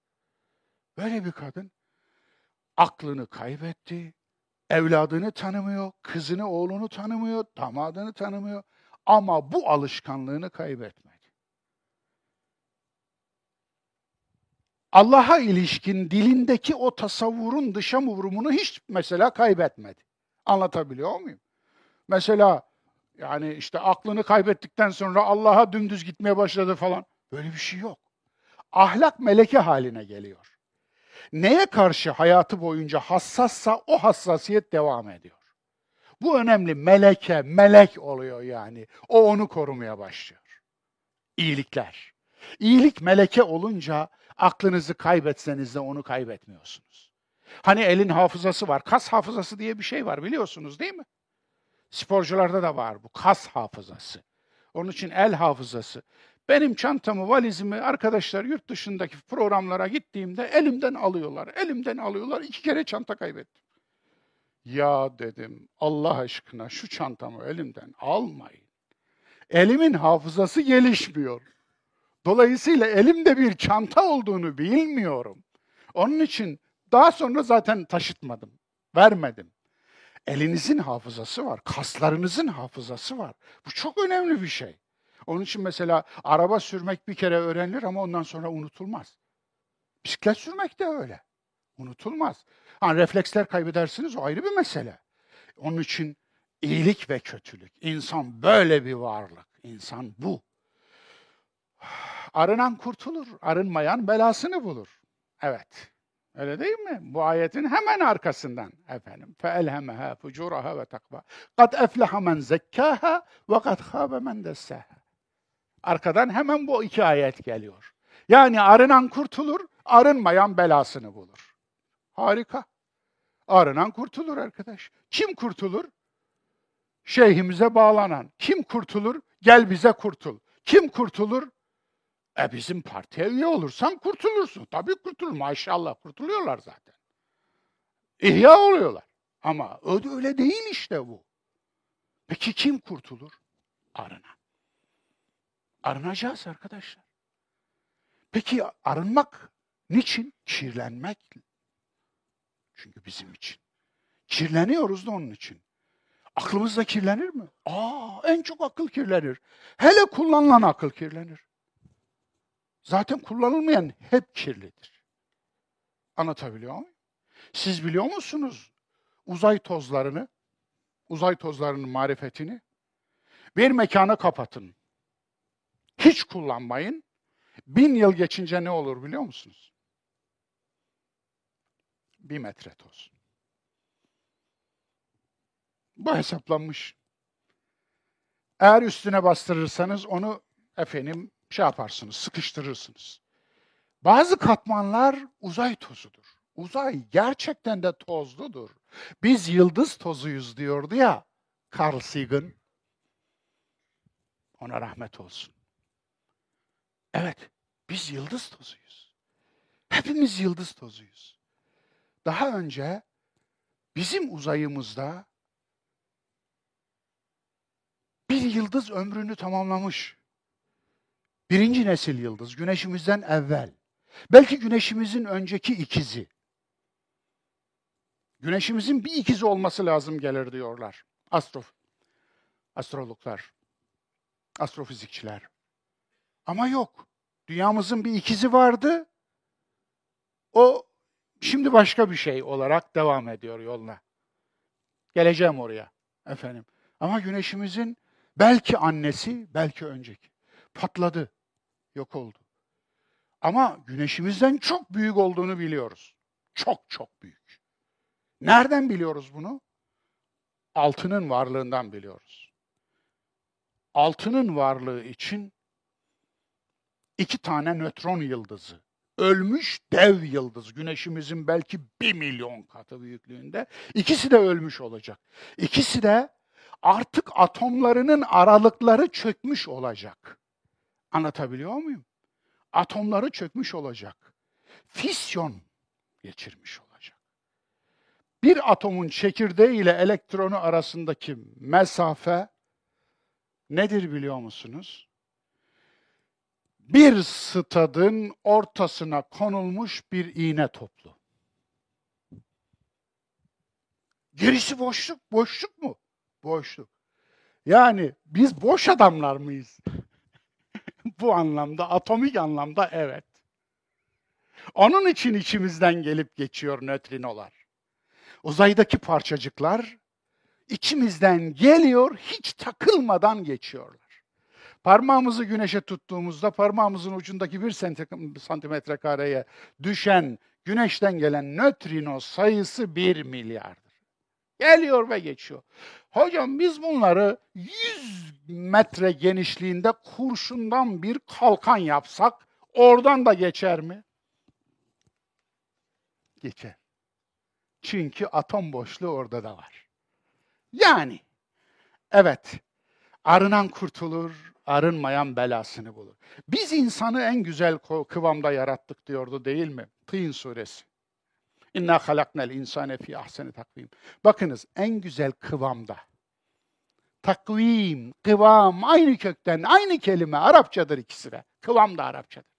Böyle bir kadın aklını kaybetti, evladını tanımıyor, kızını, oğlunu tanımıyor, damadını tanımıyor ama bu alışkanlığını kaybetmedi. Allah'a ilişkin dilindeki o tasavvurun dışa vurumunu hiç mesela kaybetmedi. Anlatabiliyor muyum? Mesela yani işte aklını kaybettikten sonra Allah'a dümdüz gitmeye başladı falan. Böyle bir şey yok. Ahlak meleke haline geliyor. Neye karşı hayatı boyunca hassassa o hassasiyet devam ediyor. Bu önemli. Meleke, melek oluyor yani. O onu korumaya başlıyor. İyilikler. İyilik meleke olunca aklınızı kaybetseniz de onu kaybetmiyorsunuz. Hani elin hafızası var. Kas hafızası diye bir şey var biliyorsunuz değil mi? Sporcularda da var bu kas hafızası. Onun için el hafızası. Benim çantamı, valizimi arkadaşlar yurt dışındaki programlara gittiğimde elimden alıyorlar. Elimden alıyorlar. İki kere çanta kaybettim. Ya dedim Allah aşkına şu çantamı elimden almayın. Elimin hafızası gelişmiyor. Dolayısıyla elimde bir çanta olduğunu bilmiyorum. Onun için daha sonra zaten taşıtmadım, vermedim. Elinizin hafızası var, kaslarınızın hafızası var. Bu çok önemli bir şey. Onun için mesela araba sürmek bir kere öğrenilir ama ondan sonra unutulmaz. Bisiklet sürmek de öyle. Unutulmaz. Yani refleksler kaybedersiniz o ayrı bir mesele. Onun için iyilik ve kötülük. İnsan böyle bir varlık. İnsan bu. Arınan kurtulur, arınmayan belasını bulur. Evet. Öyle değil mi? Bu ayetin hemen arkasından efendim. فَاَلْهَمَهَا فُجُورَهَا ve takva. قَدْ اَفْلَحَ مَنْ زَكَّاهَا وَقَدْ خَابَ مَنْ دَسَّاهَا Arkadan hemen bu iki ayet geliyor. Yani arınan kurtulur, arınmayan belasını bulur. Harika. Arınan kurtulur arkadaş. Kim kurtulur? Şeyhimize bağlanan. Kim kurtulur? Gel bize kurtul. Kim kurtulur? E bizim partiye üye olursan kurtulursun. Tabii kurtulur. Maşallah kurtuluyorlar zaten. İhya oluyorlar. Ama öyle değil işte bu. Peki kim kurtulur? Arınan. Arınacağız arkadaşlar. Peki arınmak niçin? Kirlenmek. Çünkü bizim için. Kirleniyoruz da onun için. Aklımız da kirlenir mi? Aa, en çok akıl kirlenir. Hele kullanılan akıl kirlenir. Zaten kullanılmayan hep kirlidir. Anlatabiliyor muyum? Siz biliyor musunuz uzay tozlarını, uzay tozlarının marifetini? Bir mekana kapatın. Hiç kullanmayın. Bin yıl geçince ne olur biliyor musunuz? Bir metre toz. Bu hesaplanmış. Eğer üstüne bastırırsanız onu efendim şey yaparsınız, sıkıştırırsınız. Bazı katmanlar uzay tozudur. Uzay gerçekten de tozludur. Biz yıldız tozuyuz diyordu ya Carl Sagan. Ona rahmet olsun. Evet, biz yıldız tozuyuz. Hepimiz yıldız tozuyuz. Daha önce bizim uzayımızda bir yıldız ömrünü tamamlamış. Birinci nesil yıldız, güneşimizden evvel. Belki güneşimizin önceki ikizi. Güneşimizin bir ikizi olması lazım gelir diyorlar. Astrof, astrologlar, astrofizikçiler. Ama yok. Dünyamızın bir ikizi vardı. O şimdi başka bir şey olarak devam ediyor yoluna. Geleceğim oraya efendim. Ama güneşimizin belki annesi, belki önceki. Patladı, yok oldu. Ama güneşimizden çok büyük olduğunu biliyoruz. Çok çok büyük. Nereden biliyoruz bunu? Altının varlığından biliyoruz. Altının varlığı için iki tane nötron yıldızı, ölmüş dev yıldız, güneşimizin belki bir milyon katı büyüklüğünde, ikisi de ölmüş olacak. İkisi de artık atomlarının aralıkları çökmüş olacak. Anlatabiliyor muyum? Atomları çökmüş olacak. Fisyon geçirmiş olacak. Bir atomun çekirdeği ile elektronu arasındaki mesafe nedir biliyor musunuz? Bir stadın ortasına konulmuş bir iğne toplu. Gerisi boşluk, boşluk mu? Boşluk. Yani biz boş adamlar mıyız? Bu anlamda, atomik anlamda evet. Onun için içimizden gelip geçiyor nötrinolar. Uzaydaki parçacıklar içimizden geliyor, hiç takılmadan geçiyorlar. Parmağımızı güneşe tuttuğumuzda parmağımızın ucundaki bir santimetre kareye düşen güneşten gelen nötrino sayısı bir milyardır. Geliyor ve geçiyor. Hocam biz bunları 100 metre genişliğinde kurşundan bir kalkan yapsak oradan da geçer mi? Geçer. Çünkü atom boşluğu orada da var. Yani evet arınan kurtulur, arınmayan belasını bulur. Biz insanı en güzel kıvamda yarattık diyordu değil mi? Tîn suresi. İnna halaknel insane fi ahseni takvim. Bakınız en güzel kıvamda. Takvim, kıvam aynı kökten, aynı kelime Arapçadır ikisi de. Kıvam da Arapçadır.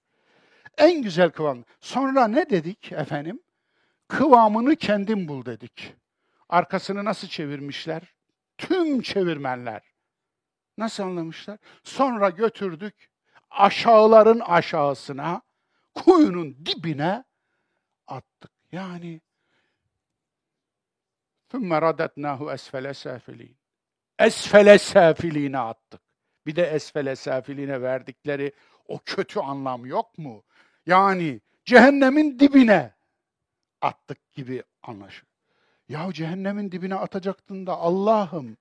En güzel kıvam. Sonra ne dedik efendim? Kıvamını kendin bul dedik. Arkasını nasıl çevirmişler? Tüm çevirmenler. Nasıl anlamışlar? Sonra götürdük aşağıların aşağısına, kuyunun dibine attık. Yani ثُمَّ رَدَتْنَاهُ اَسْفَلَ سَافِلِينَ Esfele safiline attık. Bir de esfele safiline verdikleri o kötü anlam yok mu? Yani cehennemin dibine attık gibi anlaşılıyor. Ya cehennemin dibine atacaktın da Allah'ım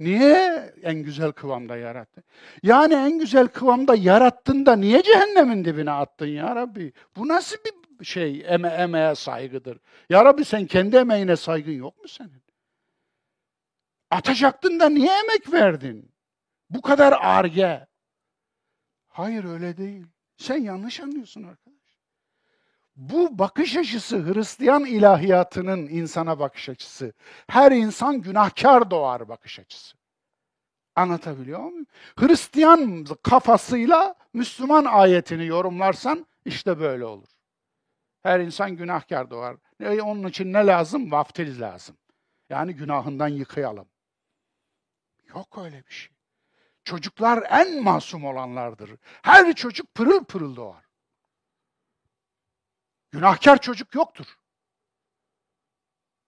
niye en güzel kıvamda yarattın? Yani en güzel kıvamda yarattın da niye cehennemin dibine attın ya Rabbi? Bu nasıl bir şey eme emeğe saygıdır? Ya Rabbi sen kendi emeğine saygın yok mu senin? Atacaktın da niye emek verdin? Bu kadar arge. Hayır öyle değil. Sen yanlış anlıyorsun arkadaş. Bu bakış açısı Hristiyan ilahiyatının insana bakış açısı. Her insan günahkar doğar bakış açısı. Anlatabiliyor muyum? Hristiyan kafasıyla Müslüman ayetini yorumlarsan işte böyle olur. Her insan günahkar doğar. E, onun için ne lazım? Vaftiz lazım. Yani günahından yıkayalım. Yok öyle bir şey. Çocuklar en masum olanlardır. Her çocuk pırıl pırıl doğar. Günahkar çocuk yoktur.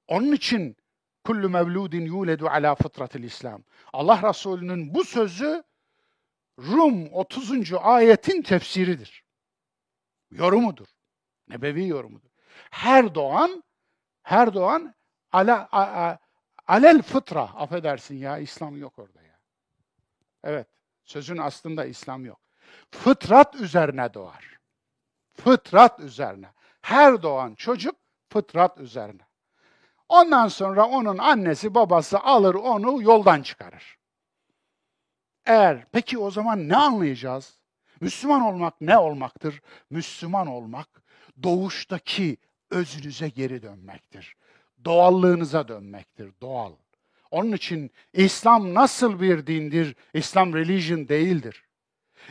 Onun için kullu mevludin yuledu ala fıtratil İslam. Allah Resulü'nün bu sözü Rum 30. ayetin tefsiridir. Yorumudur. Nebevi yorumudur. Her doğan her doğan ala a, a, alel fıtra affedersin ya İslam yok orada ya. Evet. Sözün aslında İslam yok. Fıtrat üzerine doğar. Fıtrat üzerine. Her doğan çocuk fıtrat üzerine. Ondan sonra onun annesi babası alır onu yoldan çıkarır. Eğer peki o zaman ne anlayacağız? Müslüman olmak ne olmaktır? Müslüman olmak doğuştaki özünüze geri dönmektir. Doğallığınıza dönmektir, doğal. Onun için İslam nasıl bir dindir? İslam religion değildir.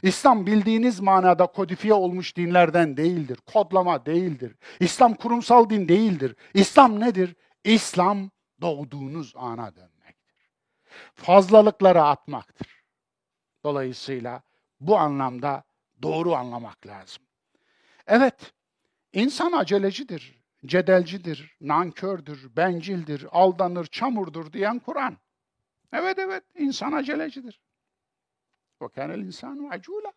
İslam bildiğiniz manada kodifiye olmuş dinlerden değildir. Kodlama değildir. İslam kurumsal din değildir. İslam nedir? İslam doğduğunuz ana dönmektir. Fazlalıkları atmaktır. Dolayısıyla bu anlamda doğru anlamak lazım. Evet, insan acelecidir, cedelcidir, nankördür, bencildir, aldanır, çamurdur diyen Kur'an. Evet evet, insan acelecidir. وَكَانَ الْاِنْسَانُ عَجُولًا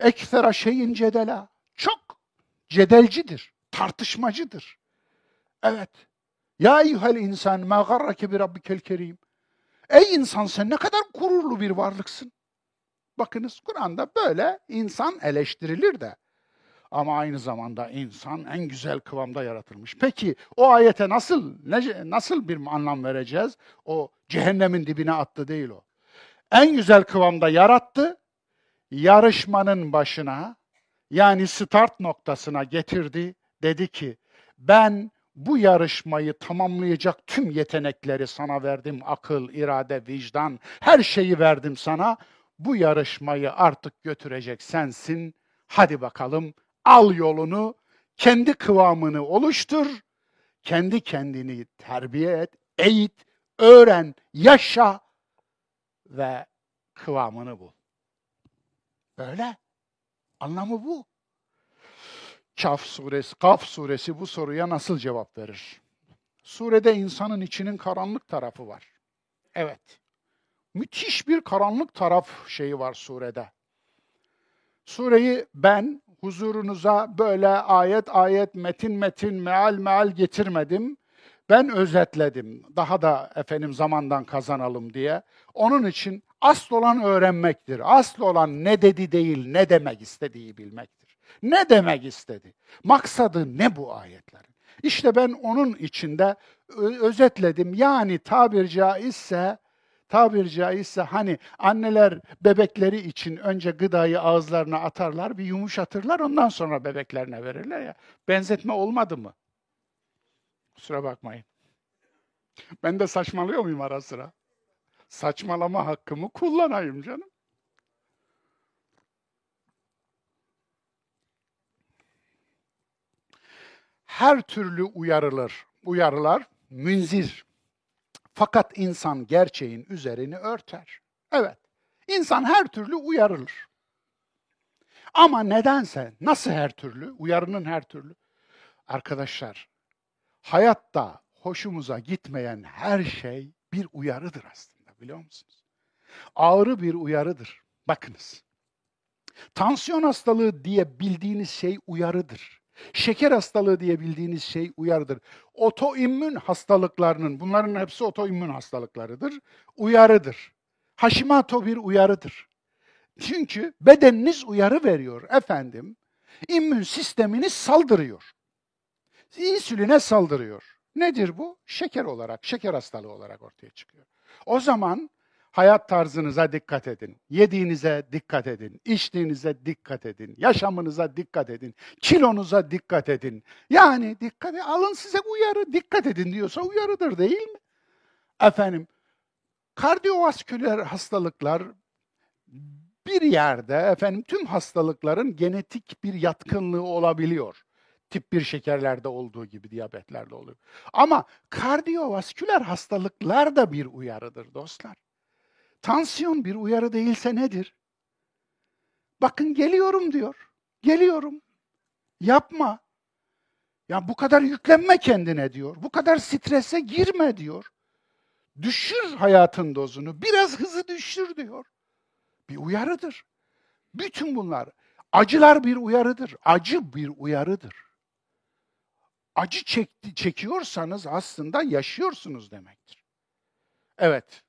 Ekfera şeyin cedela. Çok cedelcidir, tartışmacıdır. Evet. Ya eyyuhel insan ma garrake bi rabbikel kerim. Ey insan sen ne kadar gururlu bir varlıksın. Bakınız Kur'an'da böyle insan eleştirilir de. Ama aynı zamanda insan en güzel kıvamda yaratılmış. Peki o ayete nasıl ne, nasıl bir anlam vereceğiz? O cehennemin dibine attı değil o. En güzel kıvamda yarattı. Yarışmanın başına yani start noktasına getirdi. Dedi ki ben bu yarışmayı tamamlayacak tüm yetenekleri sana verdim. Akıl, irade, vicdan, her şeyi verdim sana. Bu yarışmayı artık götürecek sensin. Hadi bakalım al yolunu, kendi kıvamını oluştur. Kendi kendini terbiye et, eğit, öğren, yaşa ve kıvamını bul. Böyle. Anlamı bu. Kaf suresi, Kaf suresi bu soruya nasıl cevap verir? Surede insanın içinin karanlık tarafı var. Evet. Müthiş bir karanlık taraf şeyi var surede. Sureyi ben huzurunuza böyle ayet ayet, metin metin, meal meal getirmedim. Ben özetledim. Daha da efendim zamandan kazanalım diye. Onun için asıl olan öğrenmektir. Asıl olan ne dedi değil, ne demek istediği bilmektir. Ne demek istedi? Maksadı ne bu ayetlerin? İşte ben onun içinde özetledim. Yani tabir caizse tabir caizse hani anneler bebekleri için önce gıdayı ağızlarına atarlar, bir yumuşatırlar, ondan sonra bebeklerine verirler ya. Benzetme olmadı mı? Kusura bakmayın. Ben de saçmalıyor muyum ara sıra? Saçmalama hakkımı kullanayım canım. Her türlü uyarılır. Uyarılar münzir. Fakat insan gerçeğin üzerini örter. Evet. İnsan her türlü uyarılır. Ama nedense nasıl her türlü? Uyarının her türlü. Arkadaşlar hayatta hoşumuza gitmeyen her şey bir uyarıdır aslında biliyor musunuz? Ağrı bir uyarıdır. Bakınız. Tansiyon hastalığı diye bildiğiniz şey uyarıdır. Şeker hastalığı diye bildiğiniz şey uyarıdır. Otoimmün hastalıklarının, bunların hepsi otoimmün hastalıklarıdır, uyarıdır. Hashimoto bir uyarıdır. Çünkü bedeniniz uyarı veriyor efendim. İmmün sisteminiz saldırıyor. İnsüline saldırıyor. Nedir bu? Şeker olarak, şeker hastalığı olarak ortaya çıkıyor. O zaman hayat tarzınıza dikkat edin. Yediğinize dikkat edin. içtiğinize dikkat edin. Yaşamınıza dikkat edin. Kilonuza dikkat edin. Yani dikkat edin. Alın size uyarı. Dikkat edin diyorsa uyarıdır değil mi? Efendim, kardiyovasküler hastalıklar bir yerde efendim tüm hastalıkların genetik bir yatkınlığı olabiliyor. Tip 1 şekerlerde olduğu gibi diyabetlerde oluyor. Ama kardiyovasküler hastalıklar da bir uyarıdır dostlar. Tansiyon bir uyarı değilse nedir? Bakın geliyorum diyor. Geliyorum. Yapma. Ya bu kadar yüklenme kendine diyor. Bu kadar strese girme diyor. Düşür hayatın dozunu. Biraz hızı düşür diyor. Bir uyarıdır. Bütün bunlar acılar bir uyarıdır. Acı bir uyarıdır. Acı çekti, çekiyorsanız aslında yaşıyorsunuz demektir. Evet,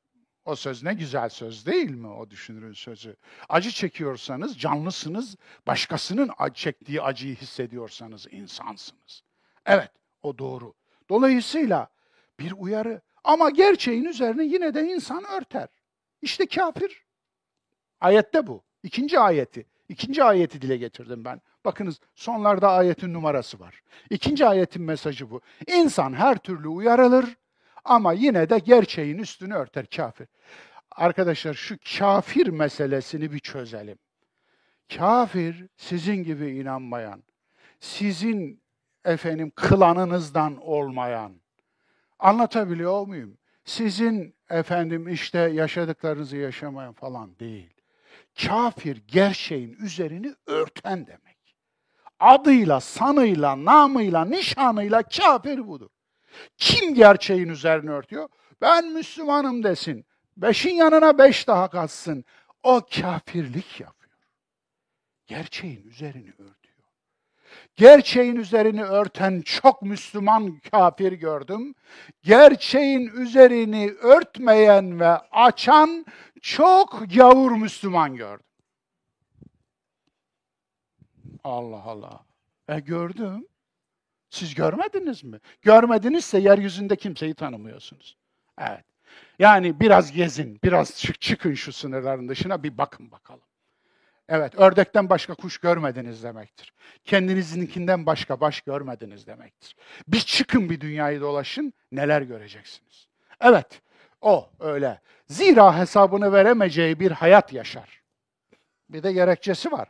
o söz ne güzel söz değil mi o düşünürün sözü? Acı çekiyorsanız canlısınız, başkasının çektiği acıyı hissediyorsanız insansınız. Evet, o doğru. Dolayısıyla bir uyarı ama gerçeğin üzerine yine de insan örter. İşte kafir. Ayette bu. İkinci ayeti. İkinci ayeti dile getirdim ben. Bakınız sonlarda ayetin numarası var. İkinci ayetin mesajı bu. İnsan her türlü uyarılır ama yine de gerçeğin üstünü örter kafir. Arkadaşlar şu kafir meselesini bir çözelim. Kafir sizin gibi inanmayan, sizin efendim klanınızdan olmayan. Anlatabiliyor muyum? Sizin efendim işte yaşadıklarınızı yaşamayan falan değil. Kafir gerçeğin üzerini örten demek. Adıyla, sanıyla, namıyla, nişanıyla kafir budur. Kim gerçeğin üzerini örtüyor? Ben Müslümanım desin. Beşin yanına beş daha katsın. O kafirlik yapıyor. Gerçeğin üzerini örtüyor. Gerçeğin üzerini örten çok Müslüman kafir gördüm. Gerçeğin üzerini örtmeyen ve açan çok gavur Müslüman gördüm. Allah Allah. E gördüm. Siz görmediniz mi? Görmedinizse yeryüzünde kimseyi tanımıyorsunuz. Evet. Yani biraz gezin, biraz çık çıkın şu sınırların dışına bir bakın bakalım. Evet, ördekten başka kuş görmediniz demektir. Kendinizinkinden başka baş görmediniz demektir. Bir çıkın bir dünyayı dolaşın, neler göreceksiniz. Evet, o öyle. Zira hesabını veremeyeceği bir hayat yaşar. Bir de gerekçesi var.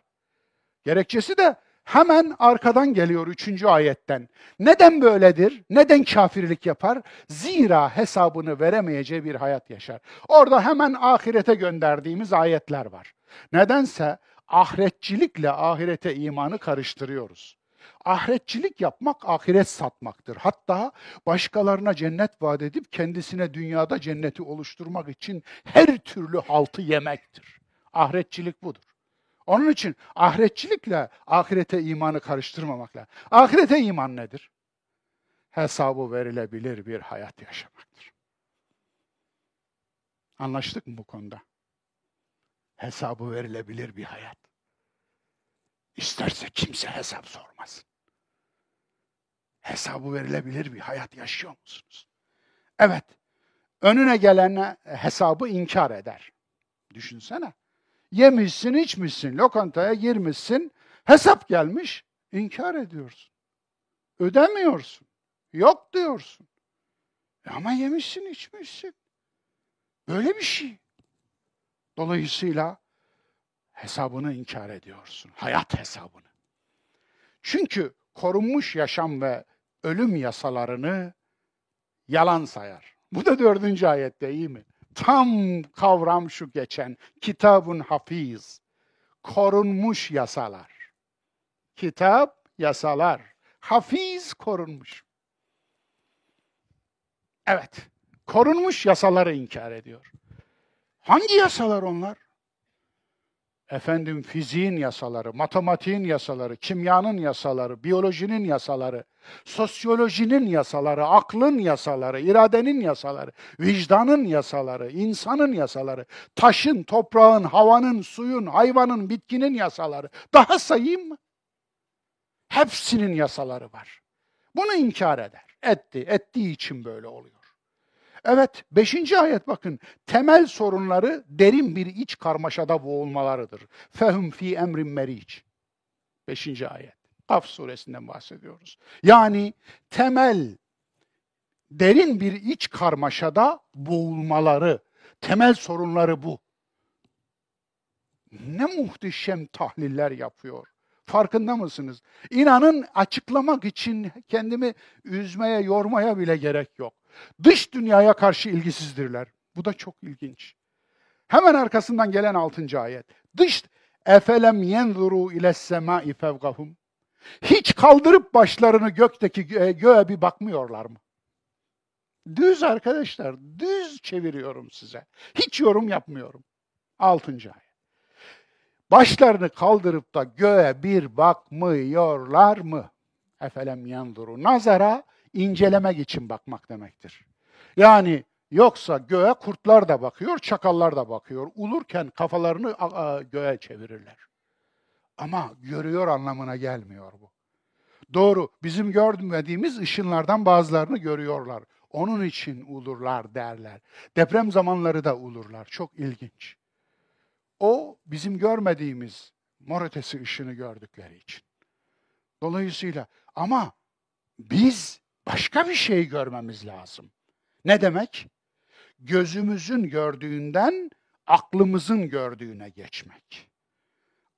Gerekçesi de hemen arkadan geliyor üçüncü ayetten. Neden böyledir? Neden kafirlik yapar? Zira hesabını veremeyeceği bir hayat yaşar. Orada hemen ahirete gönderdiğimiz ayetler var. Nedense ahiretçilikle ahirete imanı karıştırıyoruz. Ahiretçilik yapmak ahiret satmaktır. Hatta başkalarına cennet vaat edip kendisine dünyada cenneti oluşturmak için her türlü haltı yemektir. Ahiretçilik budur. Onun için ahiretçilikle ahirete imanı karıştırmamak lazım. Ahirete iman nedir? Hesabı verilebilir bir hayat yaşamaktır. Anlaştık mı bu konuda? Hesabı verilebilir bir hayat. İsterse kimse hesap sormasın. Hesabı verilebilir bir hayat yaşıyor musunuz? Evet. Önüne gelene hesabı inkar eder. Düşünsene. Yemişsin, içmişsin, lokantaya girmişsin, hesap gelmiş, inkar ediyorsun. Ödemiyorsun. Yok diyorsun. E ama yemişsin, içmişsin. Böyle bir şey. Dolayısıyla hesabını inkar ediyorsun. Hayat hesabını. Çünkü korunmuş yaşam ve ölüm yasalarını yalan sayar. Bu da dördüncü ayette iyi mi? Tam kavram şu geçen. Kitabun hafiz. Korunmuş yasalar. Kitap, yasalar. Hafiz korunmuş. Evet. Korunmuş yasaları inkar ediyor. Hangi yasalar onlar? Efendim fiziğin yasaları, matematiğin yasaları, kimyanın yasaları, biyolojinin yasaları, sosyolojinin yasaları, aklın yasaları, iradenin yasaları, vicdanın yasaları, insanın yasaları, taşın, toprağın, havanın, suyun, hayvanın, bitkinin yasaları. Daha sayayım mı? Hepsinin yasaları var. Bunu inkar eder. Etti. Ettiği için böyle oluyor. Evet, beşinci ayet bakın. Temel sorunları derin bir iç karmaşada boğulmalarıdır. Fehum fi emrin meriç. Beşinci ayet. Kaf suresinden bahsediyoruz. Yani temel, derin bir iç karmaşada boğulmaları, temel sorunları bu. Ne muhteşem tahliller yapıyor. Farkında mısınız? İnanın açıklamak için kendimi üzmeye, yormaya bile gerek yok. Dış dünyaya karşı ilgisizdirler. Bu da çok ilginç. Hemen arkasından gelen 6. ayet. Dış efelem yenzuru ile semai fevgahum. Hiç kaldırıp başlarını gökteki gö- göğe bir bakmıyorlar mı? Düz arkadaşlar, düz çeviriyorum size. Hiç yorum yapmıyorum. 6. ayet. Başlarını kaldırıp da göğe bir bakmıyorlar mı? Efelem yenzuru. Nazara incelemek için bakmak demektir. Yani yoksa göğe kurtlar da bakıyor, çakallar da bakıyor. Ulurken kafalarını göğe çevirirler. Ama görüyor anlamına gelmiyor bu. Doğru, bizim görmediğimiz ışınlardan bazılarını görüyorlar. Onun için ulurlar derler. Deprem zamanları da ulurlar. Çok ilginç. O bizim görmediğimiz mor ötesi ışını gördükleri için. Dolayısıyla ama biz başka bir şey görmemiz lazım. Ne demek? Gözümüzün gördüğünden aklımızın gördüğüne geçmek.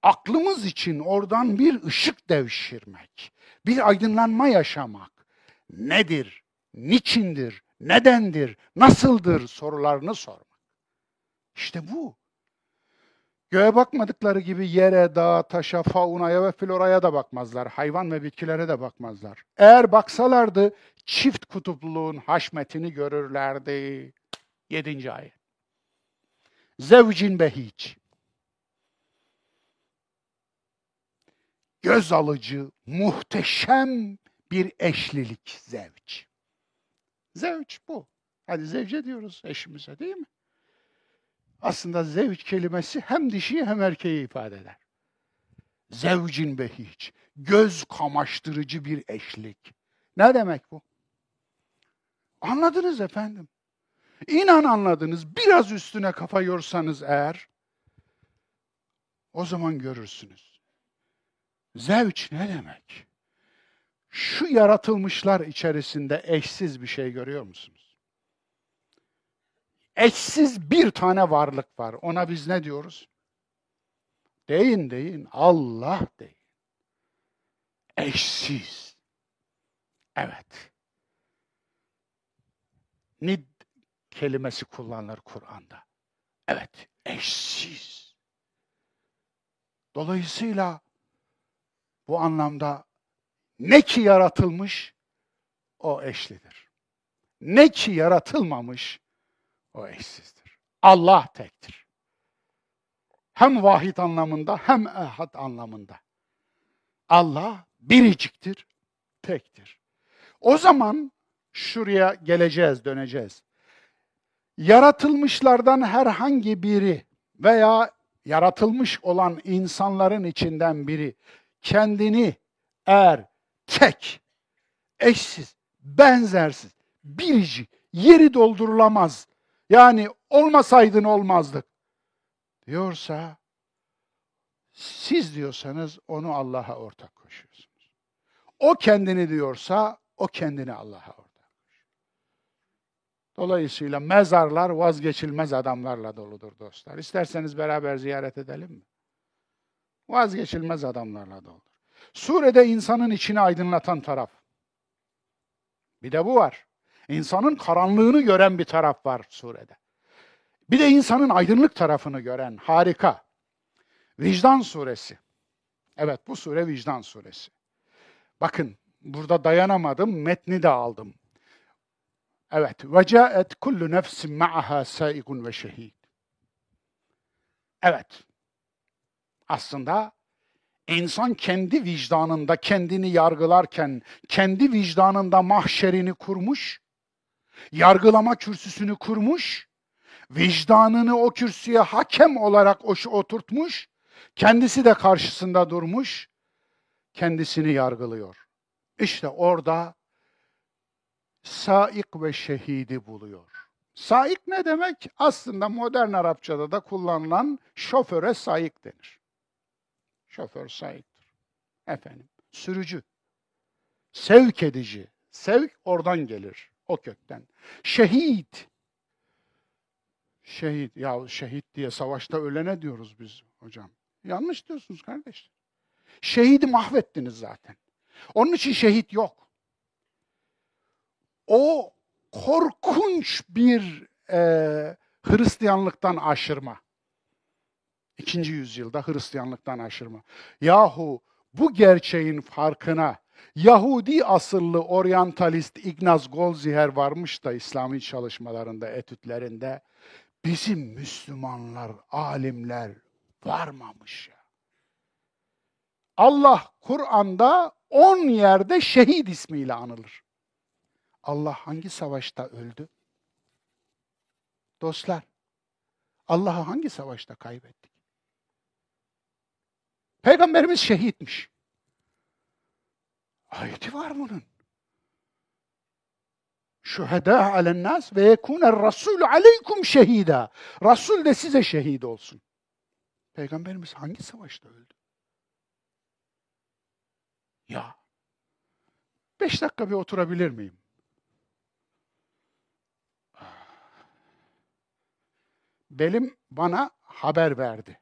Aklımız için oradan bir ışık devşirmek, bir aydınlanma yaşamak. Nedir? Niçindir? Nedendir? Nasıldır sorularını sormak. İşte bu. Göğe bakmadıkları gibi yere, dağa, taşa, faunaya ve floraya da bakmazlar. Hayvan ve bitkilere de bakmazlar. Eğer baksalardı çift kutupluluğun haşmetini görürlerdi. Yedinci ayet. Zevcin behiç. Göz alıcı, muhteşem bir eşlilik zevç. Zevç bu. Hadi zevce diyoruz eşimize değil mi? Aslında zevç kelimesi hem dişiyi hem erkeği ifade eder. Zevcin behiç. Göz kamaştırıcı bir eşlik. Ne demek bu? Anladınız efendim. İnan anladınız. Biraz üstüne kafa yorsanız eğer o zaman görürsünüz. Zevç ne demek? Şu yaratılmışlar içerisinde eşsiz bir şey görüyor musunuz? Eşsiz bir tane varlık var. Ona biz ne diyoruz? Deyin deyin. Allah deyin. Eşsiz. Evet. Nid kelimesi kullanılır Kur'an'da. Evet, eşsiz. Dolayısıyla bu anlamda ne ki yaratılmış o eşlidir. Ne ki yaratılmamış o eşsizdir. Allah tektir. Hem vahid anlamında hem ehad anlamında. Allah biriciktir, tektir. O zaman şuraya geleceğiz, döneceğiz. Yaratılmışlardan herhangi biri veya yaratılmış olan insanların içinden biri kendini eğer tek, eşsiz, benzersiz, biricik, yeri doldurulamaz. Yani olmasaydın olmazdık diyorsa siz diyorsanız onu Allah'a ortak koşuyorsunuz. O kendini diyorsa o kendini Allah'a ortak. Dolayısıyla mezarlar vazgeçilmez adamlarla doludur dostlar. İsterseniz beraber ziyaret edelim mi? Vazgeçilmez adamlarla doludur. Surede insanın içini aydınlatan taraf. Bir de bu var. İnsanın karanlığını gören bir taraf var surede. Bir de insanın aydınlık tarafını gören harika. Vicdan suresi. Evet bu sure vicdan suresi. Bakın burada dayanamadım metni de aldım. Evet. Ve caet kullu nefsin ma'aha saigun ve şehid. Evet. Aslında insan kendi vicdanında kendini yargılarken kendi vicdanında mahşerini kurmuş, yargılama kürsüsünü kurmuş, vicdanını o kürsüye hakem olarak oturtmuş, kendisi de karşısında durmuş, kendisini yargılıyor. İşte orada saik ve şehidi buluyor. Saik ne demek? Aslında modern Arapçada da kullanılan şoföre saik denir. Şoför saiktir. Efendim, sürücü. Sevk edici. Sevk oradan gelir, o kökten. Şehit. Şehit, ya şehit diye savaşta ölene diyoruz biz hocam. Yanlış diyorsunuz kardeş. Şehidi mahvettiniz zaten. Onun için şehit yok. O korkunç bir e, Hristiyanlıktan aşırma. İkinci yüzyılda Hristiyanlıktan aşırma. Yahu bu gerçeğin farkına Yahudi asıllı oryantalist Ignaz Goldziher varmış da İslami çalışmalarında, etütlerinde bizim Müslümanlar, alimler varmamış ya. Allah Kur'an'da on yerde şehit ismiyle anılır. Allah hangi savaşta öldü? Dostlar, Allah'ı hangi savaşta kaybettik? Peygamberimiz şehitmiş. Ayeti var bunun. Şühedâ alennâs ve yekûner rasûlü aleykum şehîdâ. Rasul de size şehit olsun. Peygamberimiz hangi savaşta öldü? Ya, beş dakika bir oturabilir miyim? Belim bana haber verdi.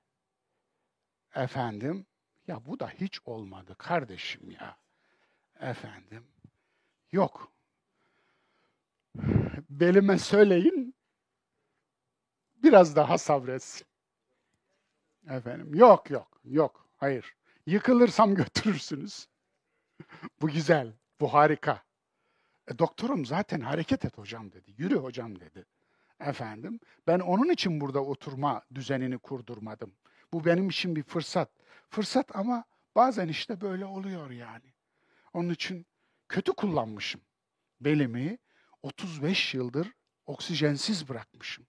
Efendim, ya bu da hiç olmadı kardeşim ya. Efendim, yok. Belime söyleyin, biraz daha sabretsin. Efendim, yok yok, yok, hayır. Yıkılırsam götürürsünüz. bu güzel, bu harika. E, doktorum zaten hareket et hocam dedi, yürü hocam dedi. Efendim, ben onun için burada oturma düzenini kurdurmadım. Bu benim için bir fırsat. Fırsat ama bazen işte böyle oluyor yani. Onun için kötü kullanmışım. Belimi 35 yıldır oksijensiz bırakmışım.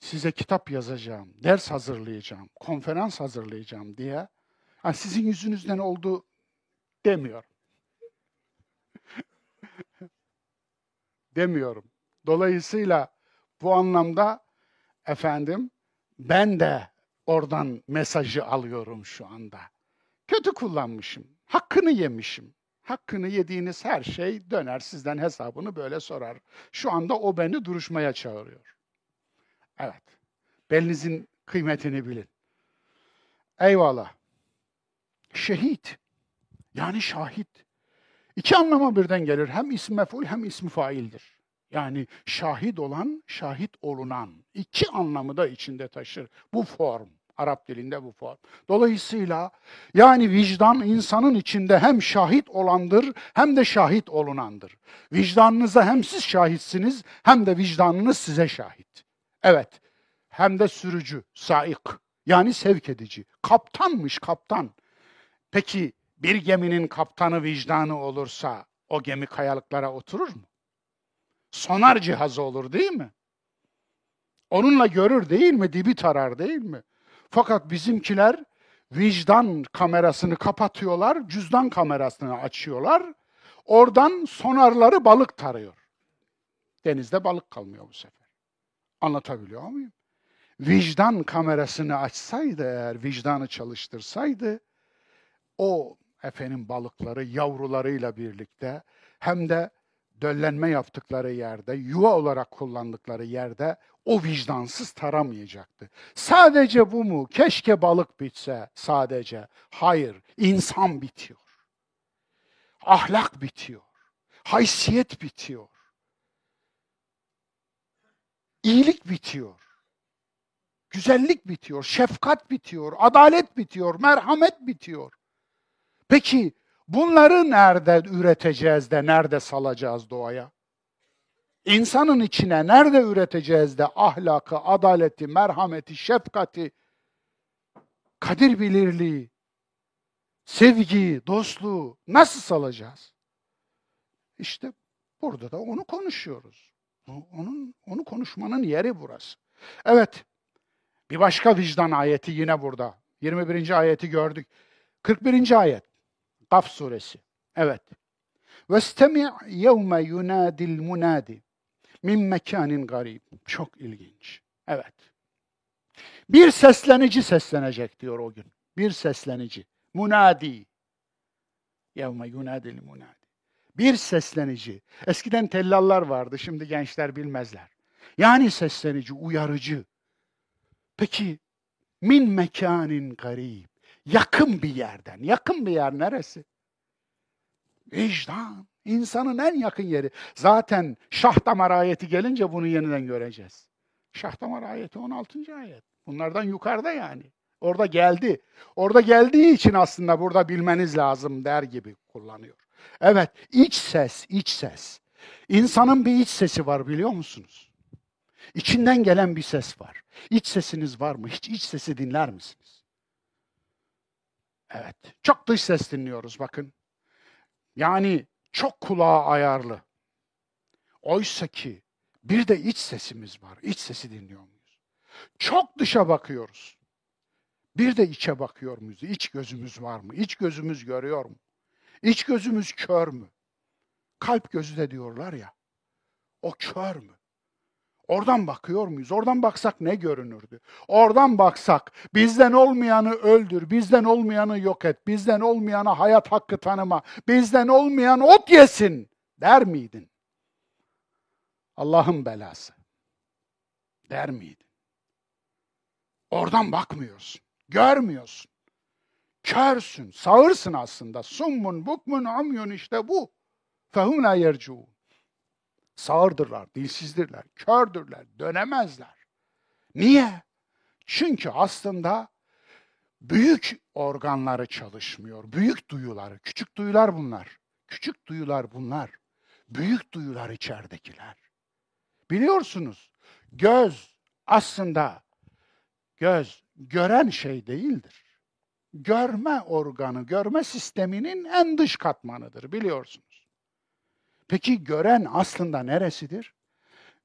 Size kitap yazacağım, ders hazırlayacağım, konferans hazırlayacağım diye ha, sizin yüzünüzden oldu demiyorum. demiyorum. Dolayısıyla bu anlamda efendim ben de oradan mesajı alıyorum şu anda. Kötü kullanmışım. Hakkını yemişim. Hakkını yediğiniz her şey döner sizden hesabını böyle sorar. Şu anda o beni duruşmaya çağırıyor. Evet. Belinizin kıymetini bilin. Eyvallah. Şehit. Yani şahit. İki anlama birden gelir. Hem ismi mef'ul hem ismi faildir. Yani şahit olan, şahit olunan. iki anlamı da içinde taşır. Bu form. Arap dilinde bu form. Dolayısıyla yani vicdan insanın içinde hem şahit olandır hem de şahit olunandır. Vicdanınıza hem siz şahitsiniz hem de vicdanınız size şahit. Evet. Hem de sürücü, saik. Yani sevk edici. Kaptanmış kaptan. Peki bir geminin kaptanı vicdanı olursa o gemi kayalıklara oturur mu? Sonar cihazı olur değil mi? Onunla görür değil mi? Dibi tarar değil mi? Fakat bizimkiler vicdan kamerasını kapatıyorlar, cüzdan kamerasını açıyorlar. Oradan sonarları balık tarıyor. Denizde balık kalmıyor bu sefer. Anlatabiliyor muyum? Vicdan kamerasını açsaydı eğer, vicdanı çalıştırsaydı, o efendim balıkları yavrularıyla birlikte hem de döllenme yaptıkları yerde, yuva olarak kullandıkları yerde o vicdansız taramayacaktı. Sadece bu mu? Keşke balık bitse sadece. Hayır, insan bitiyor. Ahlak bitiyor. Haysiyet bitiyor. İyilik bitiyor. Güzellik bitiyor, şefkat bitiyor, adalet bitiyor, merhamet bitiyor. Peki bunları nerede üreteceğiz de nerede salacağız doğaya? İnsanın içine nerede üreteceğiz de ahlakı, adaleti, merhameti, şefkati, kadir bilirliği, sevgiyi, dostluğu nasıl salacağız? İşte burada da onu konuşuyoruz. Onun onu konuşmanın yeri burası. Evet. Bir başka vicdan ayeti yine burada. 21. ayeti gördük. 41. ayet. Kaf suresi. Evet. Vestemi yevme yunadil munadi min mekanin garib. Çok ilginç. Evet. Bir seslenici seslenecek diyor o gün. Bir seslenici. Munadi. Yevme yunadil munadi. Bir seslenici. Eskiden tellallar vardı, şimdi gençler bilmezler. Yani seslenici, uyarıcı. Peki, min mekanin garib. Yakın bir yerden. Yakın bir yer neresi? Vicdan. İnsanın en yakın yeri. Zaten şah damar ayeti gelince bunu yeniden göreceğiz. Şah damar ayeti 16. ayet. Bunlardan yukarıda yani. Orada geldi. Orada geldiği için aslında burada bilmeniz lazım der gibi kullanıyor. Evet, iç ses, iç ses. İnsanın bir iç sesi var biliyor musunuz? İçinden gelen bir ses var. İç sesiniz var mı? Hiç iç sesi dinler misiniz? Evet, çok dış ses dinliyoruz bakın. Yani çok kulağa ayarlı. Oysa ki bir de iç sesimiz var. İç sesi dinliyor muyuz? Çok dışa bakıyoruz. Bir de içe bakıyor muyuz? İç gözümüz var mı? İç gözümüz görüyor mu? İç gözümüz kör mü? Kalp gözü de diyorlar ya. O kör mü? Oradan bakıyor muyuz? Oradan baksak ne görünürdü? Oradan baksak bizden olmayanı öldür, bizden olmayanı yok et, bizden olmayana hayat hakkı tanıma, bizden olmayan ot yesin der miydin? Allah'ın belası. Der miydin? Oradan bakmıyorsun, görmüyorsun. Körsün, sağırsın aslında. Summun, bukmun, amyun işte bu. Fehum la yercuun. Sağırdırlar, dilsizdirler, kördürler, dönemezler. Niye? Çünkü aslında büyük organları çalışmıyor. Büyük duyuları, küçük duyular bunlar. Küçük duyular bunlar. Büyük duyular içeridekiler. Biliyorsunuz göz aslında göz gören şey değildir. Görme organı, görme sisteminin en dış katmanıdır biliyorsunuz. Peki gören aslında neresidir?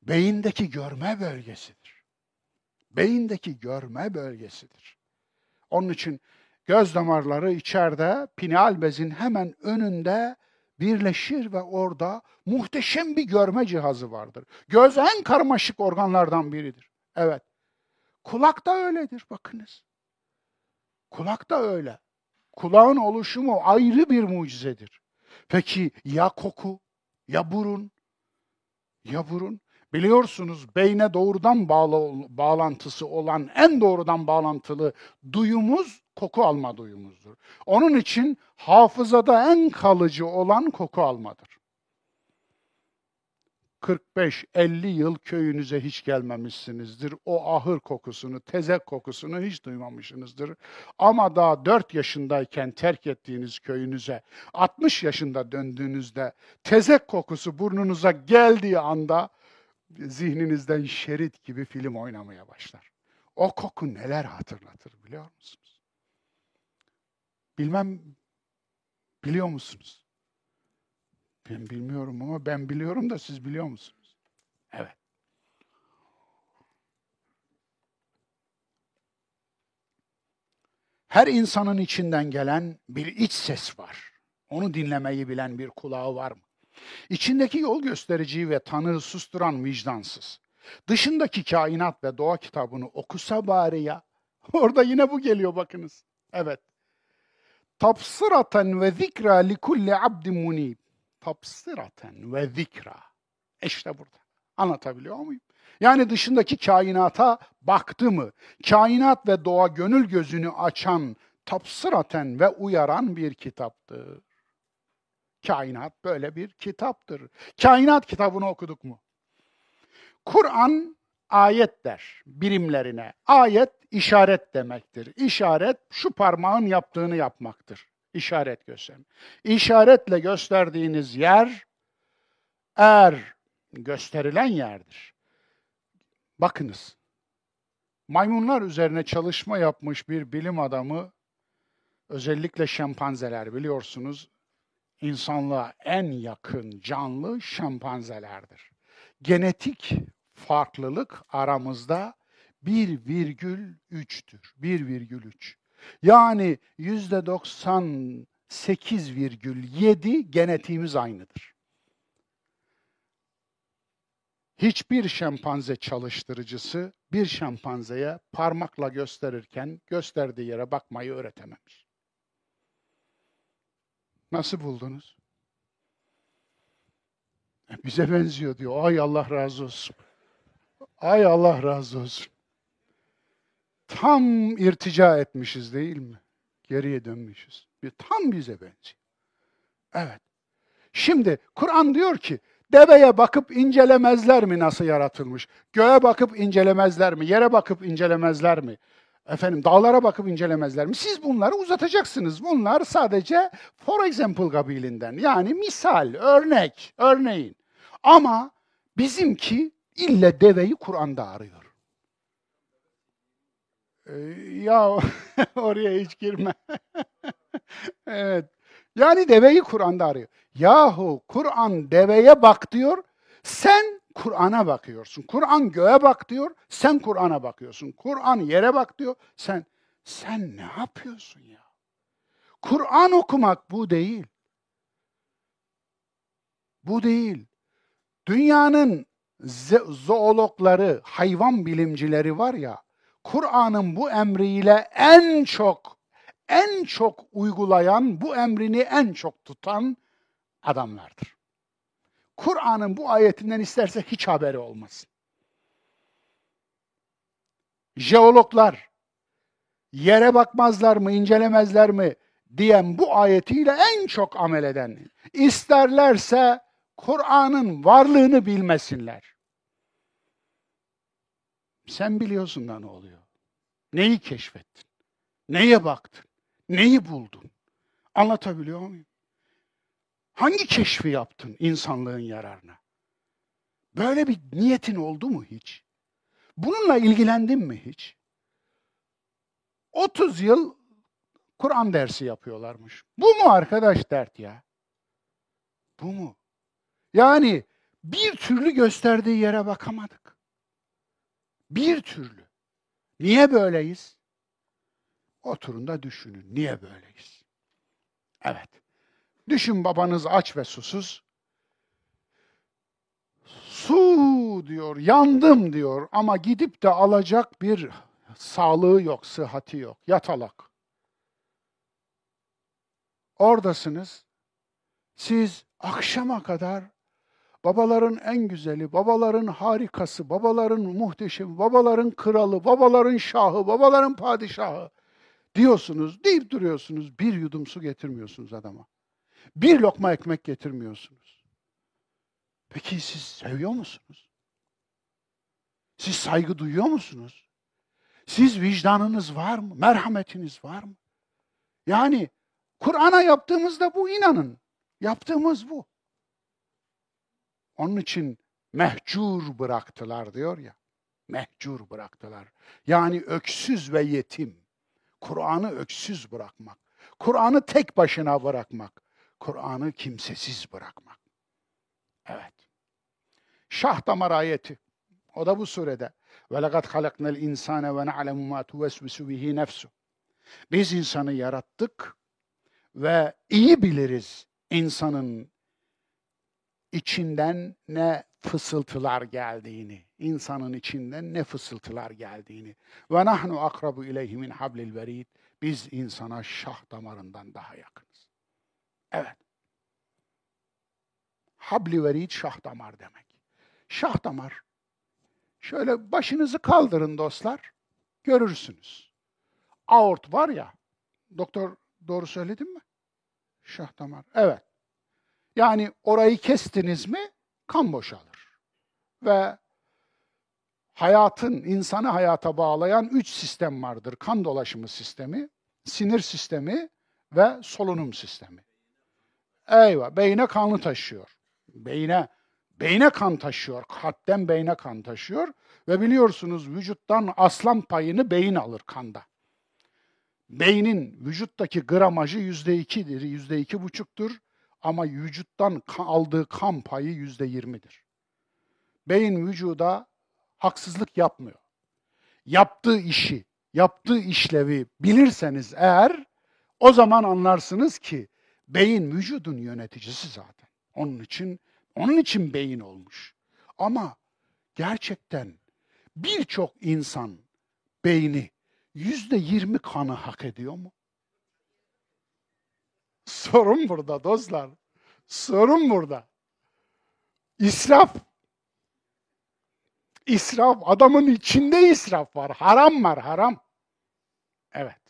Beyindeki görme bölgesidir. Beyindeki görme bölgesidir. Onun için göz damarları içeride pineal bezin hemen önünde birleşir ve orada muhteşem bir görme cihazı vardır. Göz en karmaşık organlardan biridir. Evet. Kulak da öyledir bakınız. Kulak da öyle. Kulağın oluşumu ayrı bir mucizedir. Peki ya koku, ya burun, ya burun? Biliyorsunuz beyne doğrudan bağlı, bağlantısı olan en doğrudan bağlantılı duyumuz koku alma duyumuzdur. Onun için hafızada en kalıcı olan koku almadır. 45-50 yıl köyünüze hiç gelmemişsinizdir. O ahır kokusunu, tezek kokusunu hiç duymamışsınızdır. Ama daha 4 yaşındayken terk ettiğiniz köyünüze, 60 yaşında döndüğünüzde tezek kokusu burnunuza geldiği anda zihninizden şerit gibi film oynamaya başlar. O koku neler hatırlatır biliyor musunuz? Bilmem biliyor musunuz? Ben bilmiyorum ama ben biliyorum da siz biliyor musunuz? Evet. Her insanın içinden gelen bir iç ses var. Onu dinlemeyi bilen bir kulağı var mı? İçindeki yol göstericiyi ve tanığı susturan vicdansız. Dışındaki kainat ve doğa kitabını okusa bari ya. Orada yine bu geliyor bakınız. Evet. Tapsıraten ve zikra li kulli abdin munib tapsiraten ve zikra. İşte burada. Anlatabiliyor muyum? Yani dışındaki kainata baktı mı, kainat ve doğa gönül gözünü açan, tapsıraten ve uyaran bir kitaptır. Kainat böyle bir kitaptır. Kainat kitabını okuduk mu? Kur'an ayet der birimlerine. Ayet işaret demektir. İşaret şu parmağın yaptığını yapmaktır. İşaret gösterin. İşaretle gösterdiğiniz yer er gösterilen yerdir. Bakınız. Maymunlar üzerine çalışma yapmış bir bilim adamı özellikle şempanzeler biliyorsunuz insanlığa en yakın canlı şempanzelerdir. Genetik farklılık aramızda 1,3'tür. 1,3. Yani %98,7 genetiğimiz aynıdır. Hiçbir şempanze çalıştırıcısı bir şempanzeye parmakla gösterirken gösterdiği yere bakmayı öğretememiş. Nasıl buldunuz? E, bize benziyor diyor. Ay Allah razı olsun. Ay Allah razı olsun. Tam irtica etmişiz değil mi? Geriye dönmüşüz. Tam bize benziyor. Evet. Şimdi Kur'an diyor ki deveye bakıp incelemezler mi nasıl yaratılmış? Göğe bakıp incelemezler mi? Yere bakıp incelemezler mi? Efendim dağlara bakıp incelemezler mi? Siz bunları uzatacaksınız. Bunlar sadece for example kabilinden. Yani misal, örnek, örneğin. Ama bizimki ille deveyi Kur'an'da arıyor. Ee, ya oraya hiç girme. evet. Yani deveyi Kur'an'da arıyor. Yahu Kur'an deveye bak diyor. Sen Kur'an'a bakıyorsun. Kur'an göğe bak diyor. Sen Kur'an'a bakıyorsun. Kur'an yere bak diyor. Sen sen ne yapıyorsun ya? Kur'an okumak bu değil. Bu değil. Dünyanın zoologları, hayvan bilimcileri var ya, Kur'an'ın bu emriyle en çok, en çok uygulayan, bu emrini en çok tutan adamlardır. Kur'an'ın bu ayetinden isterse hiç haberi olmasın. Jeologlar yere bakmazlar mı, incelemezler mi diyen bu ayetiyle en çok amel eden. İsterlerse Kur'an'ın varlığını bilmesinler. Sen biliyorsun da ne oluyor. Neyi keşfettin? Neye baktın? Neyi buldun? Anlatabiliyor muyum? Hangi keşfi yaptın insanlığın yararına? Böyle bir niyetin oldu mu hiç? Bununla ilgilendin mi hiç? 30 yıl Kur'an dersi yapıyorlarmış. Bu mu arkadaş dert ya? Bu mu? Yani bir türlü gösterdiği yere bakamadık. Bir türlü. Niye böyleyiz? Oturun da düşünün. Niye böyleyiz? Evet. Düşün babanız aç ve susuz. Su diyor, yandım diyor ama gidip de alacak bir sağlığı yok, sıhhati yok. Yatalak. Oradasınız. Siz akşama kadar babaların en güzeli, babaların harikası, babaların muhteşemi, babaların kralı, babaların şahı, babaların padişahı diyorsunuz, deyip duruyorsunuz. Bir yudum su getirmiyorsunuz adama. Bir lokma ekmek getirmiyorsunuz. Peki siz seviyor musunuz? Siz saygı duyuyor musunuz? Siz vicdanınız var mı? Merhametiniz var mı? Yani Kur'an'a yaptığımızda bu inanın. Yaptığımız bu. Onun için mehcur bıraktılar diyor ya. Mehcur bıraktılar. Yani öksüz ve yetim. Kur'an'ı öksüz bırakmak. Kur'an'ı tek başına bırakmak. Kur'an'ı kimsesiz bırakmak. Evet. Şah damar ayeti. O da bu surede. Halaknel insane ve na'lemu ma tuvesvisu bihi nefsu. Biz insanı yarattık ve iyi biliriz insanın içinden ne fısıltılar geldiğini, insanın içinden ne fısıltılar geldiğini. Ve nahnu akrabu ileyhi min hablil verid. Biz insana şah damarından daha yakınız. Evet. Habli verid şah damar demek. Şah damar. Şöyle başınızı kaldırın dostlar. Görürsünüz. Aort var ya. Doktor doğru söyledim mi? Şah damar. Evet. Yani orayı kestiniz mi kan boşalır. Ve hayatın, insanı hayata bağlayan üç sistem vardır. Kan dolaşımı sistemi, sinir sistemi ve solunum sistemi. Eyvah, beyne kanı taşıyor. Beyne, beyne kan taşıyor. Kalpten beyne kan taşıyor. Ve biliyorsunuz vücuttan aslan payını beyin alır kanda. Beynin vücuttaki gramajı yüzde ikidir, yüzde iki buçuktur. Ama vücuttan aldığı kan payı yüzde yirmidir. Beyin vücuda haksızlık yapmıyor. Yaptığı işi, yaptığı işlevi bilirseniz eğer o zaman anlarsınız ki beyin vücudun yöneticisi zaten. Onun için onun için beyin olmuş. Ama gerçekten birçok insan beyni yüzde yirmi kanı hak ediyor mu? Sorun burada dostlar. Sorun burada. İsraf. İsraf. Adamın içinde israf var. Haram var, haram. Evet.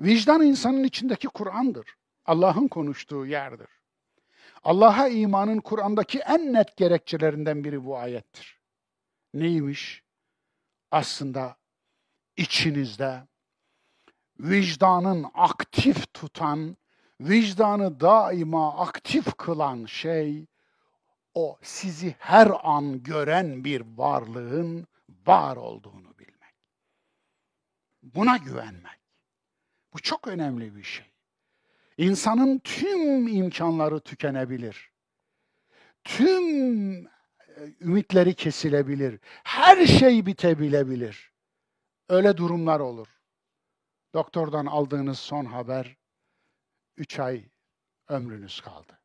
Vicdan insanın içindeki Kur'an'dır. Allah'ın konuştuğu yerdir. Allah'a imanın Kur'an'daki en net gerekçelerinden biri bu ayettir. Neymiş? Aslında içinizde vicdanın aktif tutan, vicdanı daima aktif kılan şey o sizi her an gören bir varlığın var olduğunu bilmek. Buna güvenmek. Bu çok önemli bir şey. İnsanın tüm imkanları tükenebilir. Tüm e, ümitleri kesilebilir. Her şey bitebilebilir. Öyle durumlar olur. Doktordan aldığınız son haber, üç ay ömrünüz kaldı.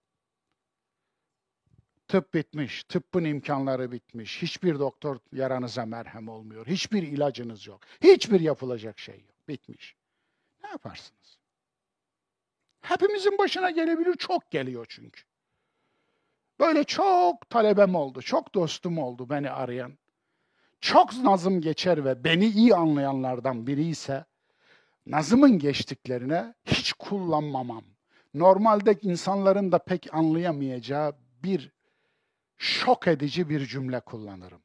Tıp bitmiş, tıbbın imkanları bitmiş. Hiçbir doktor yaranıza merhem olmuyor. Hiçbir ilacınız yok. Hiçbir yapılacak şey yok. Bitmiş. Ne yaparsınız? Hepimizin başına gelebilir, çok geliyor çünkü. Böyle çok talebem oldu, çok dostum oldu beni arayan. Çok nazım geçer ve beni iyi anlayanlardan biri ise nazımın geçtiklerine hiç kullanmamam. Normalde insanların da pek anlayamayacağı bir şok edici bir cümle kullanırım.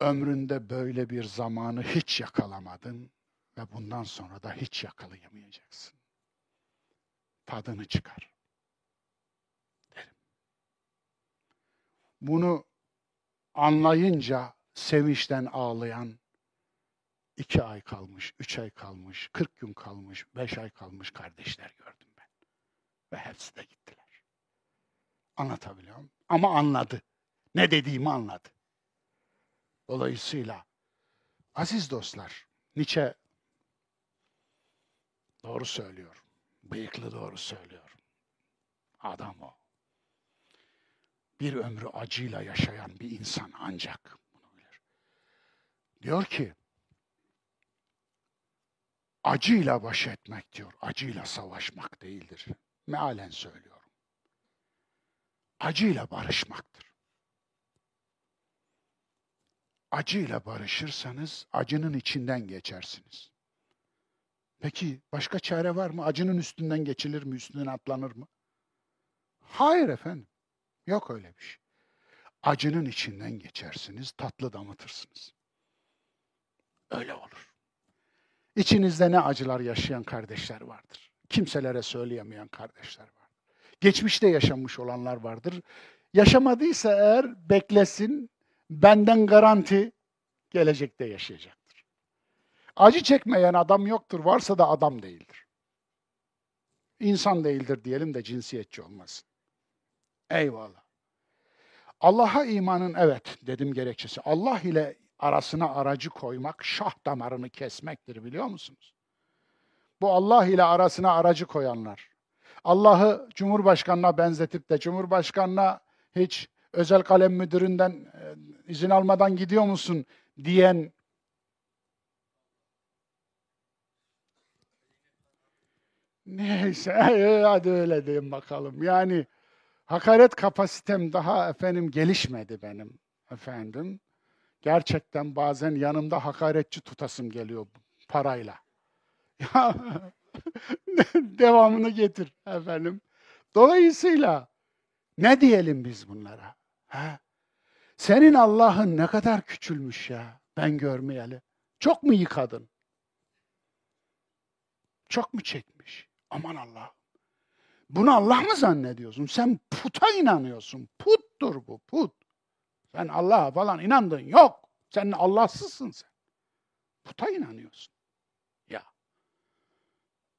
Ömründe böyle bir zamanı hiç yakalamadın ve bundan sonra da hiç yakalayamayacaksın. Tadını çıkar. Derim. Bunu anlayınca sevinçten ağlayan iki ay kalmış, üç ay kalmış, kırk gün kalmış, beş ay kalmış kardeşler gördüm ben. Ve hepsi de gittiler. Anlatabiliyor muyum? Ama anladı. Ne dediğimi anladı. Dolayısıyla aziz dostlar, Nietzsche doğru söylüyor. Bıyıklı doğru söylüyor. Adam o. Bir ömrü acıyla yaşayan bir insan ancak bunu bilir. Diyor ki, acıyla baş etmek diyor, acıyla savaşmak değildir. Mealen söylüyorum. Acıyla barışmaktır. Acıyla barışırsanız acının içinden geçersiniz. Peki başka çare var mı? Acının üstünden geçilir mi? Üstünden atlanır mı? Hayır efendim. Yok öyle bir şey. Acının içinden geçersiniz, tatlı damıtırsınız. Öyle olur. İçinizde ne acılar yaşayan kardeşler vardır. Kimselere söyleyemeyen kardeşler vardır. Geçmişte yaşamış olanlar vardır. Yaşamadıysa eğer beklesin, benden garanti gelecekte yaşayacaktır. Acı çekmeyen adam yoktur, varsa da adam değildir. İnsan değildir diyelim de cinsiyetçi olmasın. Eyvallah. Allah'a imanın evet dedim gerekçesi. Allah ile arasına aracı koymak şah damarını kesmektir biliyor musunuz? Bu Allah ile arasına aracı koyanlar. Allah'ı Cumhurbaşkanına benzetip de Cumhurbaşkanına hiç özel kalem müdüründen e, izin almadan gidiyor musun diyen Neyse hadi öyle diyeyim bakalım. Yani hakaret kapasitem daha efendim gelişmedi benim efendim. Gerçekten bazen yanımda hakaretçi tutasım geliyor parayla. Devamını getir efendim. Dolayısıyla ne diyelim biz bunlara? Ha? Senin Allah'ın ne kadar küçülmüş ya ben görmeyeli. Çok mu yıkadın? Çok mu çekmiş? Aman Allah. Bunu Allah mı zannediyorsun? Sen puta inanıyorsun. Puttur bu, put. Sen Allah'a falan inandın. Yok. Sen Allahsızsın sen. Puta inanıyorsun. Ya.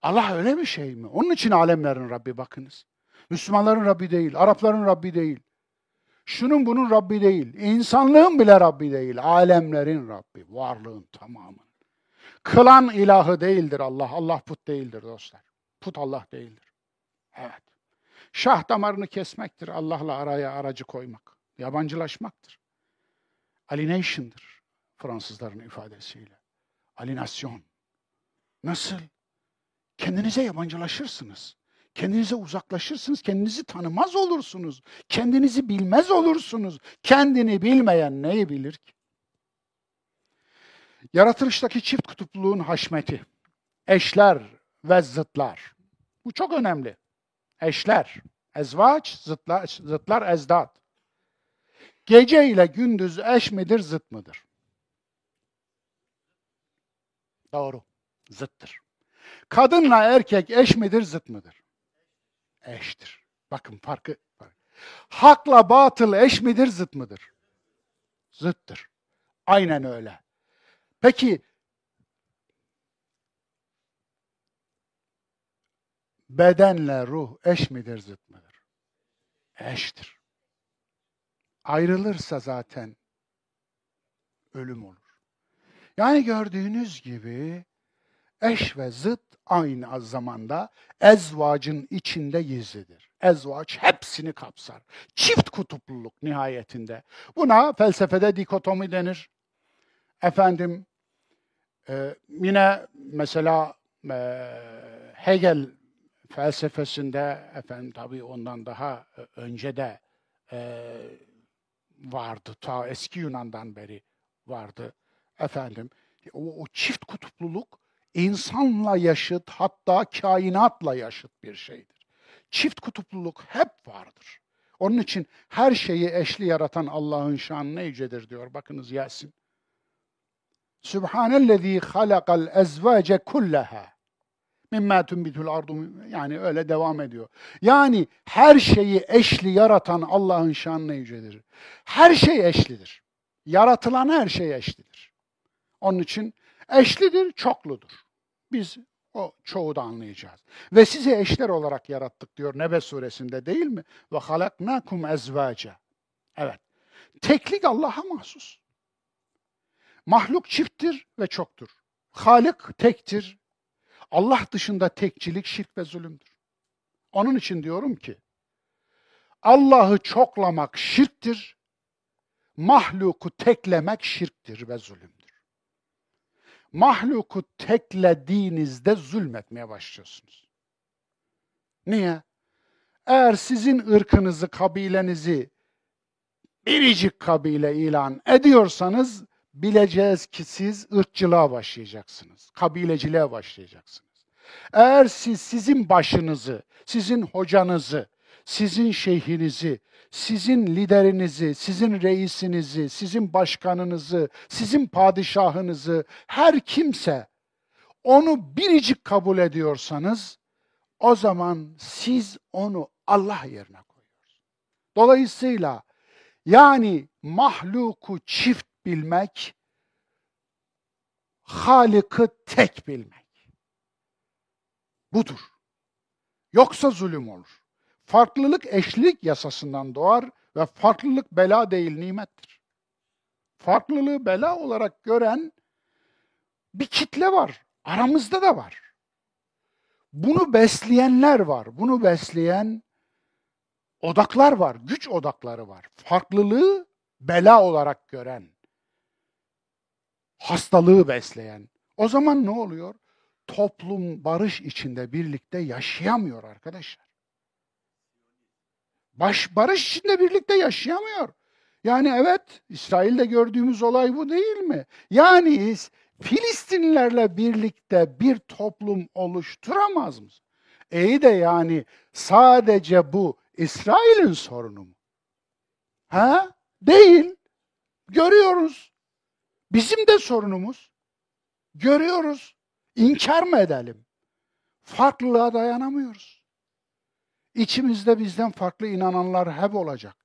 Allah öyle bir şey mi? Onun için alemlerin Rabbi bakınız. Müslümanların Rabbi değil, Arapların Rabbi değil. Şunun bunun Rabbi değil. İnsanlığın bile Rabbi değil. Alemlerin Rabbi. Varlığın tamamı. Kılan ilahı değildir Allah. Allah put değildir dostlar. Put Allah değildir. Evet. Şah damarını kesmektir. Allah'la araya aracı koymak. Yabancılaşmaktır. Alienation'dır. Fransızların ifadesiyle. Alinasyon. Nasıl? Kendinize yabancılaşırsınız. Kendinize uzaklaşırsınız, kendinizi tanımaz olursunuz. Kendinizi bilmez olursunuz. Kendini bilmeyen neyi bilir ki? Yaratılıştaki çift kutupluluğun haşmeti. Eşler ve zıtlar. Bu çok önemli. Eşler, ezvaç, zıtlar, zıtlar ezdat. Gece ile gündüz eş midir, zıt mıdır? Doğru, zıttır. Kadınla erkek eş midir, zıt mıdır? Eştir. Bakın farkı. Hakla batıl eş midir, zıt mıdır? Zıttır. Aynen öyle. Peki bedenle ruh eş midir, zıt mıdır? Eştir. Ayrılırsa zaten ölüm olur. Yani gördüğünüz gibi eş ve zıt aynı zamanda ezvacın içinde gizlidir. Ezvaç hepsini kapsar. Çift kutupluluk nihayetinde. Buna felsefede dikotomi denir. Efendim e, yine mesela e, Hegel felsefesinde efendim tabii ondan daha önce de e, vardı. Ta eski Yunan'dan beri vardı. Efendim o, o çift kutupluluk insanla yaşıt hatta kainatla yaşıt bir şeydir. Çift kutupluluk hep vardır. Onun için her şeyi eşli yaratan Allah'ın şanı ne yücedir diyor. Bakınız Yasin. Sübhanellezî halakal ezvace kullaha. Mimma tunbitul ardu yani öyle devam ediyor. Yani her şeyi eşli yaratan Allah'ın şanı ne yücedir. Her şey eşlidir. Yaratılan her şey eşlidir. Onun için eşlidir, çokludur. Biz o çoğu da anlayacağız. Ve sizi eşler olarak yarattık diyor Nebe suresinde değil mi? Ve halaknakum ezvaca. Evet. Teklik Allah'a mahsus. Mahluk çifttir ve çoktur. Halik tektir. Allah dışında tekçilik şirk ve zulümdür. Onun için diyorum ki Allah'ı çoklamak şirktir. Mahluku teklemek şirktir ve zulümdür mahluku teklediğinizde zulmetmeye başlıyorsunuz. Niye? Eğer sizin ırkınızı, kabilenizi biricik kabile ilan ediyorsanız bileceğiz ki siz ırkçılığa başlayacaksınız. Kabileciliğe başlayacaksınız. Eğer siz sizin başınızı, sizin hocanızı, sizin şeyhinizi, sizin liderinizi, sizin reisinizi, sizin başkanınızı, sizin padişahınızı, her kimse onu biricik kabul ediyorsanız o zaman siz onu Allah yerine koyuyorsunuz. Dolayısıyla yani mahluku çift bilmek, Halık'ı tek bilmek. Budur. Yoksa zulüm olur. Farklılık eşlik yasasından doğar ve farklılık bela değil nimettir. Farklılığı bela olarak gören bir kitle var. Aramızda da var. Bunu besleyenler var. Bunu besleyen odaklar var. Güç odakları var. Farklılığı bela olarak gören, hastalığı besleyen. O zaman ne oluyor? Toplum barış içinde birlikte yaşayamıyor arkadaşlar baş, barış içinde birlikte yaşayamıyor. Yani evet İsrail'de gördüğümüz olay bu değil mi? Yani Filistinlilerle birlikte bir toplum oluşturamaz mısın? İyi de yani sadece bu İsrail'in sorunu mu? Ha? Değil. Görüyoruz. Bizim de sorunumuz. Görüyoruz. İnkar mı edelim? Farklılığa dayanamıyoruz. İçimizde bizden farklı inananlar hep olacak.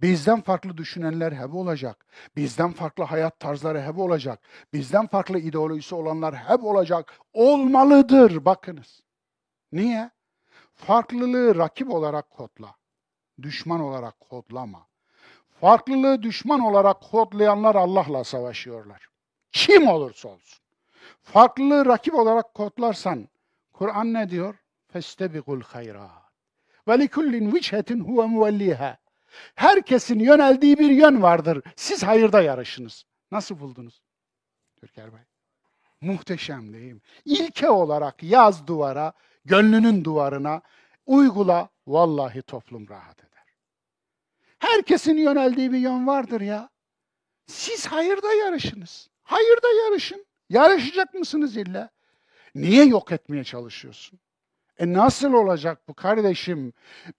Bizden farklı düşünenler hep olacak. Bizden farklı hayat tarzları hep olacak. Bizden farklı ideolojisi olanlar hep olacak. Olmalıdır bakınız. Niye? Farklılığı rakip olarak kodla. Düşman olarak kodlama. Farklılığı düşman olarak kodlayanlar Allah'la savaşıyorlar. Kim olursa olsun. Farklılığı rakip olarak kodlarsan Kur'an ne diyor? Festebikul hayrat. Ve likullin vichetin huve. Herkesin yöneldiği bir yön vardır. Siz hayırda yarışınız. Nasıl buldunuz? Türker Bey. Muhteşem değil mi? İlke olarak yaz duvara, gönlünün duvarına uygula. Vallahi toplum rahat eder. Herkesin yöneldiği bir yön vardır ya. Siz hayırda yarışınız. Hayırda yarışın. Yarışacak mısınız illa? Niye yok etmeye çalışıyorsun? E nasıl olacak bu kardeşim?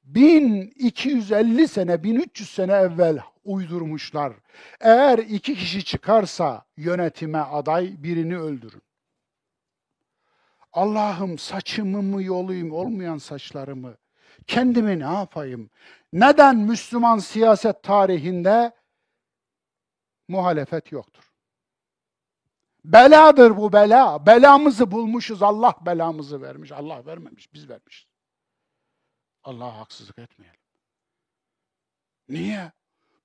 1250 sene, 1300 sene evvel uydurmuşlar. Eğer iki kişi çıkarsa yönetime aday birini öldürün. Allah'ım saçımı mı yolayım, olmayan saçlarımı? Kendimi ne yapayım? Neden Müslüman siyaset tarihinde muhalefet yoktur? Beladır bu bela. Belamızı bulmuşuz. Allah belamızı vermiş. Allah vermemiş. Biz vermişiz. Allah'a haksızlık etmeyelim. Niye?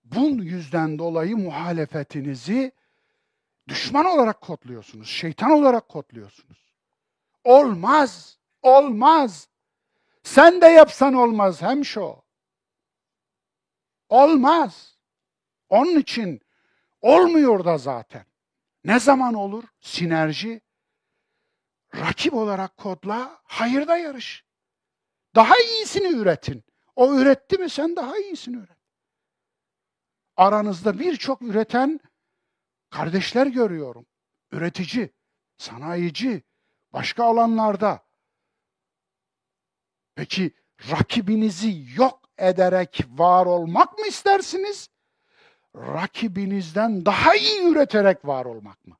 Bu yüzden dolayı muhalefetinizi düşman olarak kodluyorsunuz. Şeytan olarak kodluyorsunuz. Olmaz. Olmaz. Sen de yapsan olmaz hemşo. Olmaz. Onun için olmuyor da zaten. Ne zaman olur? Sinerji. Rakip olarak kodla, hayırda yarış. Daha iyisini üretin. O üretti mi sen daha iyisini üret. Aranızda birçok üreten kardeşler görüyorum. Üretici, sanayici, başka alanlarda. Peki rakibinizi yok ederek var olmak mı istersiniz? rakibinizden daha iyi üreterek var olmak mı?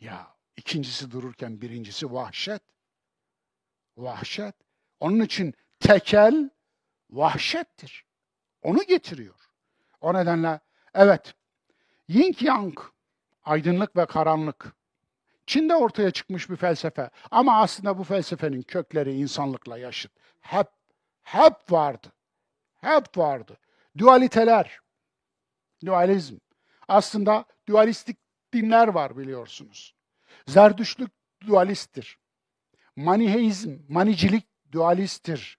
Ya ikincisi dururken birincisi vahşet. Vahşet. Onun için tekel vahşettir. Onu getiriyor. O nedenle evet yin yang aydınlık ve karanlık Çin'de ortaya çıkmış bir felsefe ama aslında bu felsefenin kökleri insanlıkla yaşıt. Hep hep vardı. Hep vardı. Dualiteler, dualizm. Aslında dualistik dinler var biliyorsunuz. Zerdüşlük dualisttir. Maniheizm, manicilik dualisttir.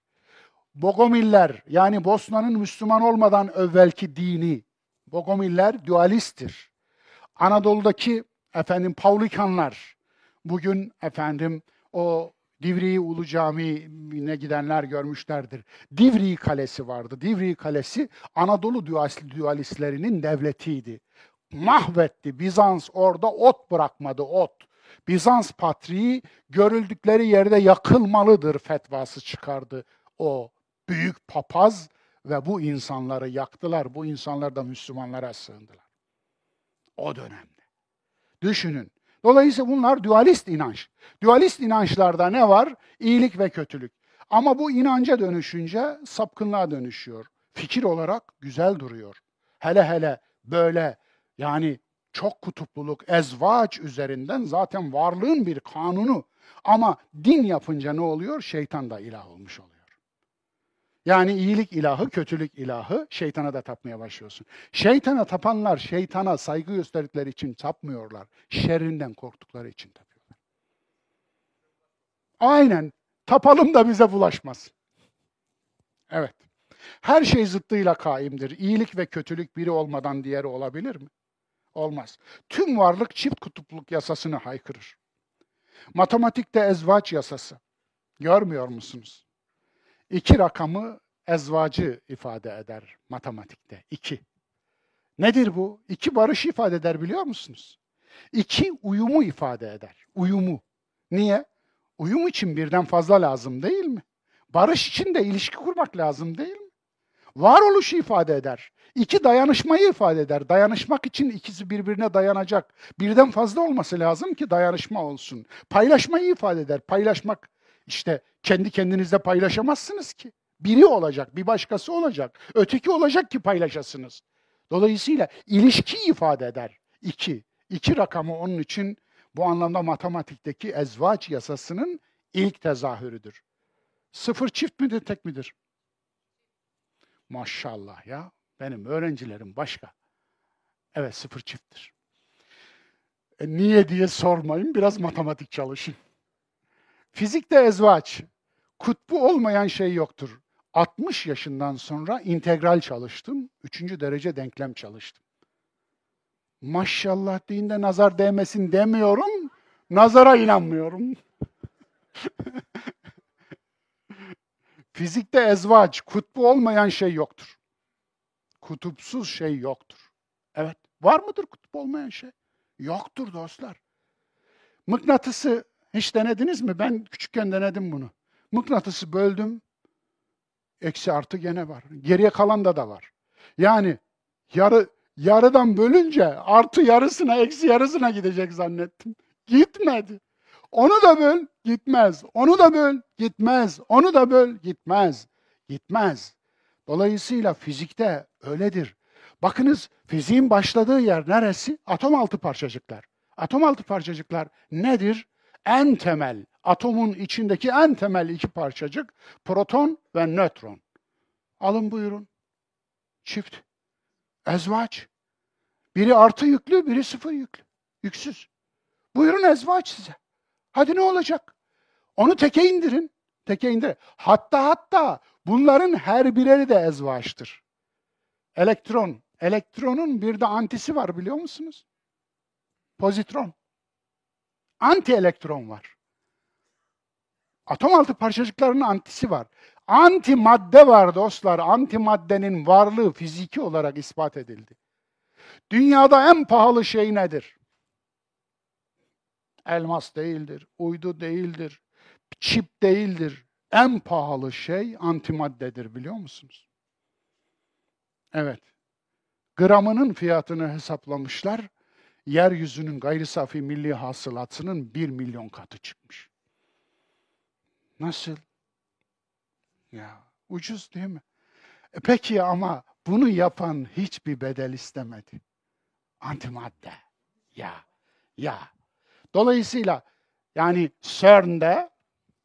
Bogomiller yani Bosna'nın Müslüman olmadan evvelki dini Bogomiller dualisttir. Anadolu'daki efendim Paulikanlar bugün efendim o Divriği Ulu Camii'ne gidenler görmüşlerdir. Divriği Kalesi vardı. Divriği Kalesi Anadolu dualistlerinin devletiydi. Mahvetti. Bizans orada ot bırakmadı, ot. Bizans patriği görüldükleri yerde yakılmalıdır fetvası çıkardı o büyük papaz ve bu insanları yaktılar. Bu insanlar da Müslümanlara sığındılar. O dönemde. Düşünün. Dolayısıyla bunlar dualist inanç. Dualist inançlarda ne var? İyilik ve kötülük. Ama bu inanca dönüşünce sapkınlığa dönüşüyor. Fikir olarak güzel duruyor. Hele hele böyle yani çok kutupluluk, ezvaç üzerinden zaten varlığın bir kanunu. Ama din yapınca ne oluyor? Şeytan da ilah olmuş oluyor. Yani iyilik ilahı, kötülük ilahı, şeytana da tapmaya başlıyorsun. Şeytana tapanlar, şeytana saygı gösterdikleri için tapmıyorlar. Şerrinden korktukları için tapıyorlar. Aynen. Tapalım da bize bulaşmaz. Evet. Her şey zıttıyla kaimdir. İyilik ve kötülük biri olmadan diğeri olabilir mi? Olmaz. Tüm varlık çift kutupluk yasasını haykırır. Matematikte ezvaç yasası. Görmüyor musunuz? İki rakamı ezvacı ifade eder matematikte. İki. Nedir bu? İki barış ifade eder biliyor musunuz? İki uyumu ifade eder. Uyumu. Niye? Uyum için birden fazla lazım değil mi? Barış için de ilişki kurmak lazım değil mi? Varoluşu ifade eder. İki dayanışmayı ifade eder. Dayanışmak için ikisi birbirine dayanacak. Birden fazla olması lazım ki dayanışma olsun. Paylaşmayı ifade eder. Paylaşmak işte kendi kendinizde paylaşamazsınız ki. Biri olacak, bir başkası olacak. Öteki olacak ki paylaşasınız. Dolayısıyla ilişki ifade eder. İki. İki rakamı onun için bu anlamda matematikteki ezvaç yasasının ilk tezahürüdür. Sıfır çift midir, tek midir? Maşallah ya. Benim öğrencilerim başka. Evet sıfır çifttir. E, niye diye sormayın. Biraz matematik çalışın. Fizikte ezvaç. Kutbu olmayan şey yoktur. 60 yaşından sonra integral çalıştım. Üçüncü derece denklem çalıştım. Maşallah deyinde nazar değmesin demiyorum. Nazara inanmıyorum. Fizikte ezvaç, kutbu olmayan şey yoktur. Kutupsuz şey yoktur. Evet, var mıdır kutup olmayan şey? Yoktur dostlar. Mıknatısı hiç denediniz mi? Ben küçükken denedim bunu. Mıknatısı böldüm, eksi artı gene var. Geriye kalan da da var. Yani yarı yarıdan bölünce artı yarısına, eksi yarısına gidecek zannettim. Gitmedi. Onu da böl, gitmez. Onu da böl, gitmez. Onu da böl, gitmez. Gitmez. Dolayısıyla fizikte öyledir. Bakınız fiziğin başladığı yer neresi? Atom altı parçacıklar. Atom altı parçacıklar nedir? En temel, atomun içindeki en temel iki parçacık proton ve nötron. Alın buyurun. Çift. Ezvaç. Biri artı yüklü, biri sıfır yüklü. Yüksüz. Buyurun ezvaç size. Hadi ne olacak? Onu teke indirin. Teke indir. Hatta hatta bunların her bireri de ezvaçtır. Elektron. Elektronun bir de antisi var biliyor musunuz? Pozitron. Anti elektron var. Atom altı parçacıklarının antisi var. Anti madde var dostlar. Anti maddenin varlığı fiziki olarak ispat edildi. Dünyada en pahalı şey nedir? Elmas değildir, uydu değildir, çip değildir. En pahalı şey antimaddedir biliyor musunuz? Evet. Gramının fiyatını hesaplamışlar. Yeryüzünün gayri safi milli hasılatının bir milyon katı çıkmış. Nasıl? Ya ucuz değil mi? E peki ama bunu yapan hiçbir bedel istemedi. Antimadde. Ya, ya. Dolayısıyla yani CERN'de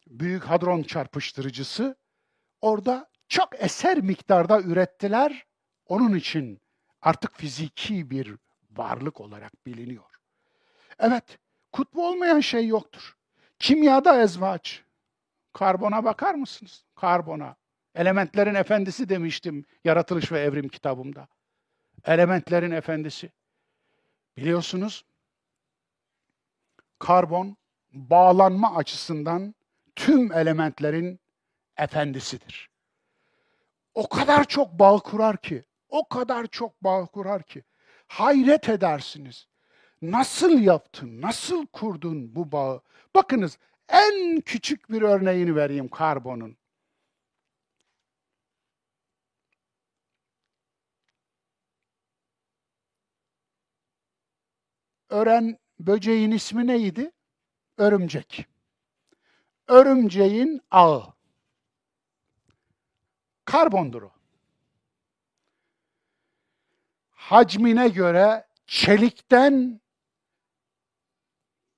Büyük Hadron Çarpıştırıcısı orada çok eser miktarda ürettiler. Onun için artık fiziki bir varlık olarak biliniyor. Evet, kutbu olmayan şey yoktur. Kimyada ezvaç. Karbona bakar mısınız? Karbona. Elementlerin efendisi demiştim Yaratılış ve Evrim kitabımda. Elementlerin efendisi. Biliyorsunuz karbon bağlanma açısından tüm elementlerin efendisidir. O kadar çok bağ kurar ki, o kadar çok bağ kurar ki hayret edersiniz. Nasıl yaptın, nasıl kurdun bu bağı? Bakınız en küçük bir örneğini vereyim karbonun. Ören böceğin ismi neydi? Örümcek. Örümceğin ağı. Karbondur o. Hacmine göre çelikten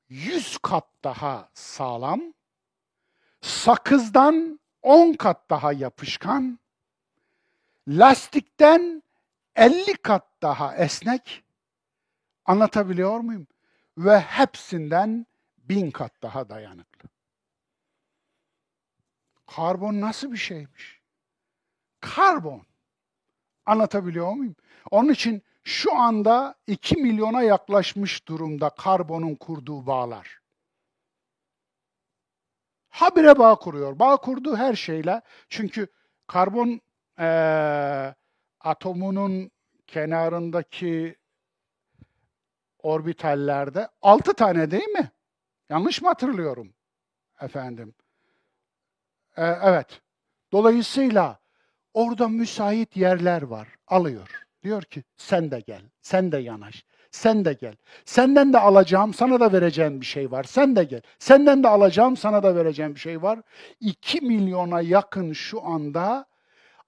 100 kat daha sağlam, sakızdan 10 kat daha yapışkan, lastikten 50 kat daha esnek. Anlatabiliyor muyum? Ve hepsinden bin kat daha dayanıklı. Karbon nasıl bir şeymiş? Karbon. Anlatabiliyor muyum? Onun için şu anda 2 milyona yaklaşmış durumda karbonun kurduğu bağlar. Habire bağ kuruyor. Bağ kurduğu her şeyle. Çünkü karbon e, atomunun kenarındaki orbitallerde 6 tane değil mi? Yanlış mı hatırlıyorum? Efendim. Ee, evet. Dolayısıyla orada müsait yerler var. Alıyor. Diyor ki sen de gel. Sen de yanaş. Sen de gel. Senden de alacağım, sana da vereceğim bir şey var. Sen de gel. Senden de alacağım, sana da vereceğim bir şey var. 2 milyona yakın şu anda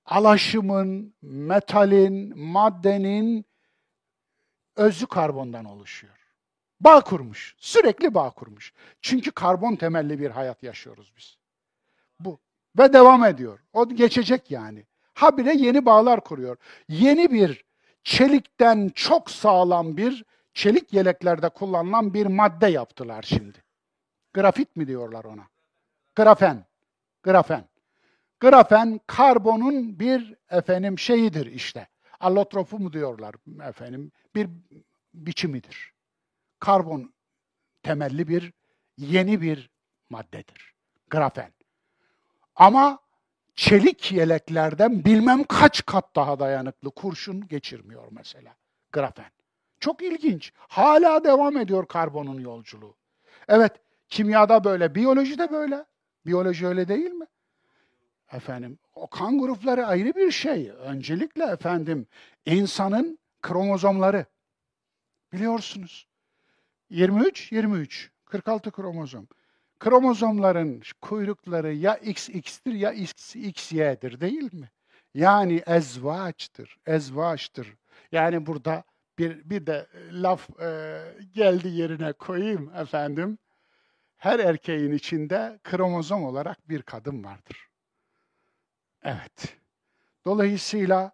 alaşımın, metalin, maddenin özü karbondan oluşuyor. Bağ kurmuş. Sürekli bağ kurmuş. Çünkü karbon temelli bir hayat yaşıyoruz biz. Bu. Ve devam ediyor. O geçecek yani. Habire yeni bağlar kuruyor. Yeni bir çelikten çok sağlam bir çelik yeleklerde kullanılan bir madde yaptılar şimdi. Grafit mi diyorlar ona? Grafen. Grafen. Grafen karbonun bir efendim şeyidir işte. Allotrofu mu diyorlar efendim? Bir biçimidir. Karbon temelli bir yeni bir maddedir. Grafen. Ama çelik yeleklerden bilmem kaç kat daha dayanıklı kurşun geçirmiyor mesela. Grafen. Çok ilginç. Hala devam ediyor karbonun yolculuğu. Evet, kimyada böyle, biyolojide böyle. Biyoloji öyle değil mi? Efendim, o kan grupları ayrı bir şey. Öncelikle efendim, insanın kromozomları. Biliyorsunuz. 23, 23. 46 kromozom. Kromozomların kuyrukları ya XX'tir ya XY'dir değil mi? Yani ezvaçtır, ezvaçtır. Yani burada bir, bir de laf e, geldi yerine koyayım efendim. Her erkeğin içinde kromozom olarak bir kadın vardır. Evet. Dolayısıyla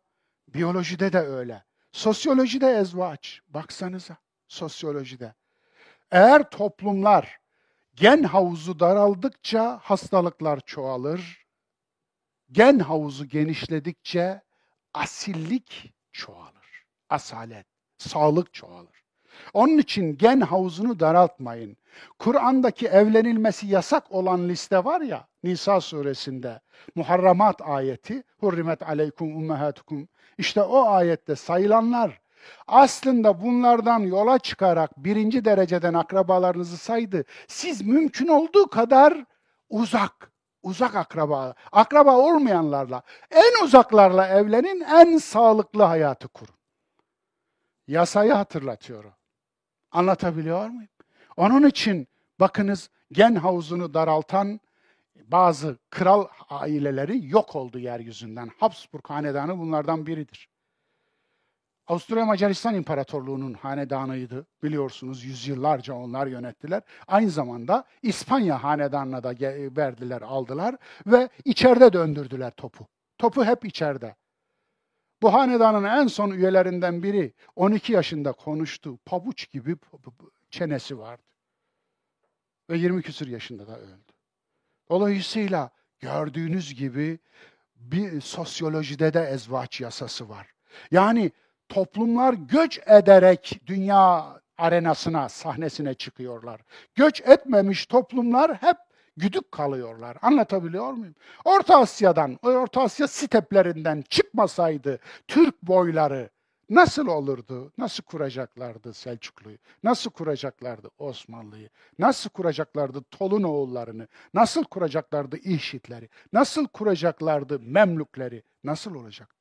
biyolojide de öyle. Sosyolojide ezvaç. Baksanıza sosyolojide. Eğer toplumlar gen havuzu daraldıkça hastalıklar çoğalır. Gen havuzu genişledikçe asillik çoğalır. Asalet, sağlık çoğalır. Onun için gen havuzunu daraltmayın. Kur'an'daki evlenilmesi yasak olan liste var ya Nisa suresinde Muharramat ayeti Hurrimet aleykum ummahatukum işte o ayette sayılanlar aslında bunlardan yola çıkarak birinci dereceden akrabalarınızı saydı. Siz mümkün olduğu kadar uzak, uzak akraba, akraba olmayanlarla, en uzaklarla evlenin, en sağlıklı hayatı kurun. Yasayı hatırlatıyorum. Anlatabiliyor muyum? Onun için bakınız gen havuzunu daraltan bazı kral aileleri yok oldu yeryüzünden. Habsburg hanedanı bunlardan biridir. Avusturya Macaristan İmparatorluğu'nun hanedanıydı. Biliyorsunuz yüzyıllarca onlar yönettiler. Aynı zamanda İspanya hanedanına da verdiler, aldılar ve içeride döndürdüler topu. Topu hep içeride. Bu hanedanın en son üyelerinden biri 12 yaşında konuştu. Pabuç gibi çenesi vardı. Ve 20 küsur yaşında da öldü. Dolayısıyla gördüğünüz gibi bir sosyolojide de ezvaç yasası var. Yani toplumlar göç ederek dünya arenasına, sahnesine çıkıyorlar. Göç etmemiş toplumlar hep güdük kalıyorlar. Anlatabiliyor muyum? Orta Asya'dan, Orta Asya steplerinden çıkmasaydı Türk boyları nasıl olurdu? Nasıl kuracaklardı Selçuklu'yu? Nasıl kuracaklardı Osmanlı'yı? Nasıl kuracaklardı Tolun oğullarını? Nasıl kuracaklardı İhşitleri? Nasıl kuracaklardı Memlükleri? Nasıl olacaktı?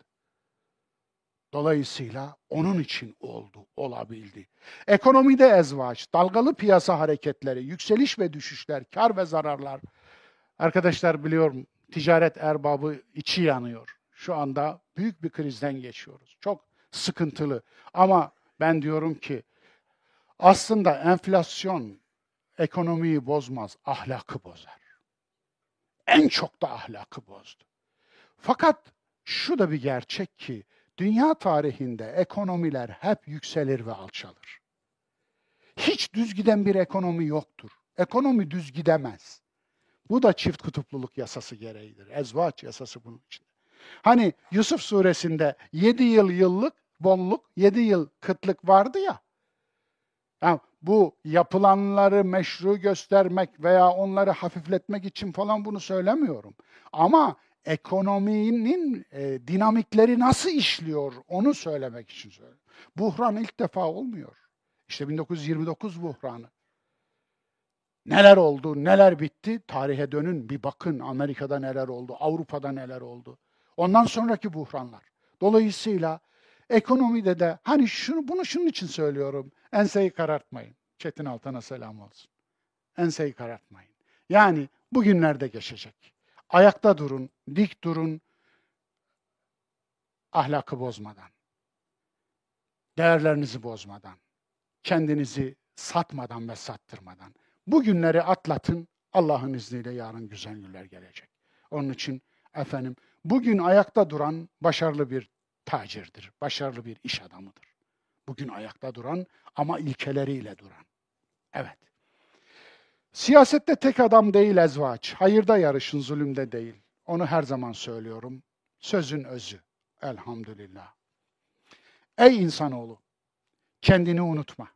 Dolayısıyla onun için oldu, olabildi. Ekonomide ezvaç, dalgalı piyasa hareketleri, yükseliş ve düşüşler, kar ve zararlar. Arkadaşlar biliyorum ticaret erbabı içi yanıyor. Şu anda büyük bir krizden geçiyoruz. Çok sıkıntılı. Ama ben diyorum ki aslında enflasyon ekonomiyi bozmaz, ahlakı bozar. En çok da ahlakı bozdu. Fakat şu da bir gerçek ki Dünya tarihinde ekonomiler hep yükselir ve alçalır. Hiç düz giden bir ekonomi yoktur. Ekonomi düz gidemez. Bu da çift kutupluluk yasası gereğidir. Ezvaç yasası bunun için. Hani Yusuf suresinde 7 yıl yıllık bolluk, 7 yıl kıtlık vardı ya. Yani bu yapılanları meşru göstermek veya onları hafifletmek için falan bunu söylemiyorum. Ama ekonominin e, dinamikleri nasıl işliyor onu söylemek için söylüyorum. Buhran ilk defa olmuyor. İşte 1929 buhranı. Neler oldu, neler bitti? Tarihe dönün, bir bakın Amerika'da neler oldu, Avrupa'da neler oldu. Ondan sonraki buhranlar. Dolayısıyla ekonomide de hani şunu bunu şunun için söylüyorum. Enseyi karartmayın. Çetin Altan'a selam olsun. Enseyi karartmayın. Yani bugünlerde geçecek. Ayakta durun, dik durun. Ahlakı bozmadan. Değerlerinizi bozmadan. Kendinizi satmadan ve sattırmadan. Bu günleri atlatın. Allah'ın izniyle yarın güzel günler gelecek. Onun için efendim bugün ayakta duran başarılı bir tacirdir. Başarılı bir iş adamıdır. Bugün ayakta duran ama ilkeleriyle duran. Evet. Siyasette tek adam değil ezvaç. Hayırda yarışın, zulümde değil. Onu her zaman söylüyorum. Sözün özü. Elhamdülillah. Ey insanoğlu, kendini unutma.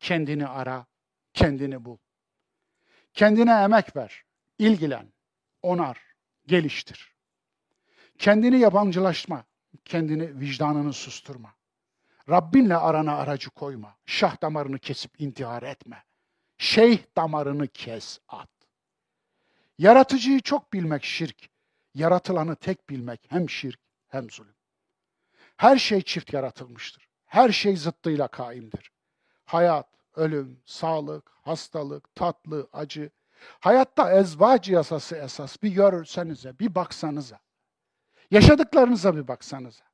Kendini ara, kendini bul. Kendine emek ver, ilgilen, onar, geliştir. Kendini yabancılaşma, kendini vicdanını susturma. Rabbinle arana aracı koyma. Şah damarını kesip intihar etme. Şeyh damarını kes at. Yaratıcıyı çok bilmek şirk. Yaratılanı tek bilmek hem şirk hem zulüm. Her şey çift yaratılmıştır. Her şey zıttıyla kaimdir. Hayat, ölüm, sağlık, hastalık, tatlı, acı. Hayatta ezvac yasası esas. Bir görsenize, bir baksanıza. Yaşadıklarınıza bir baksanıza.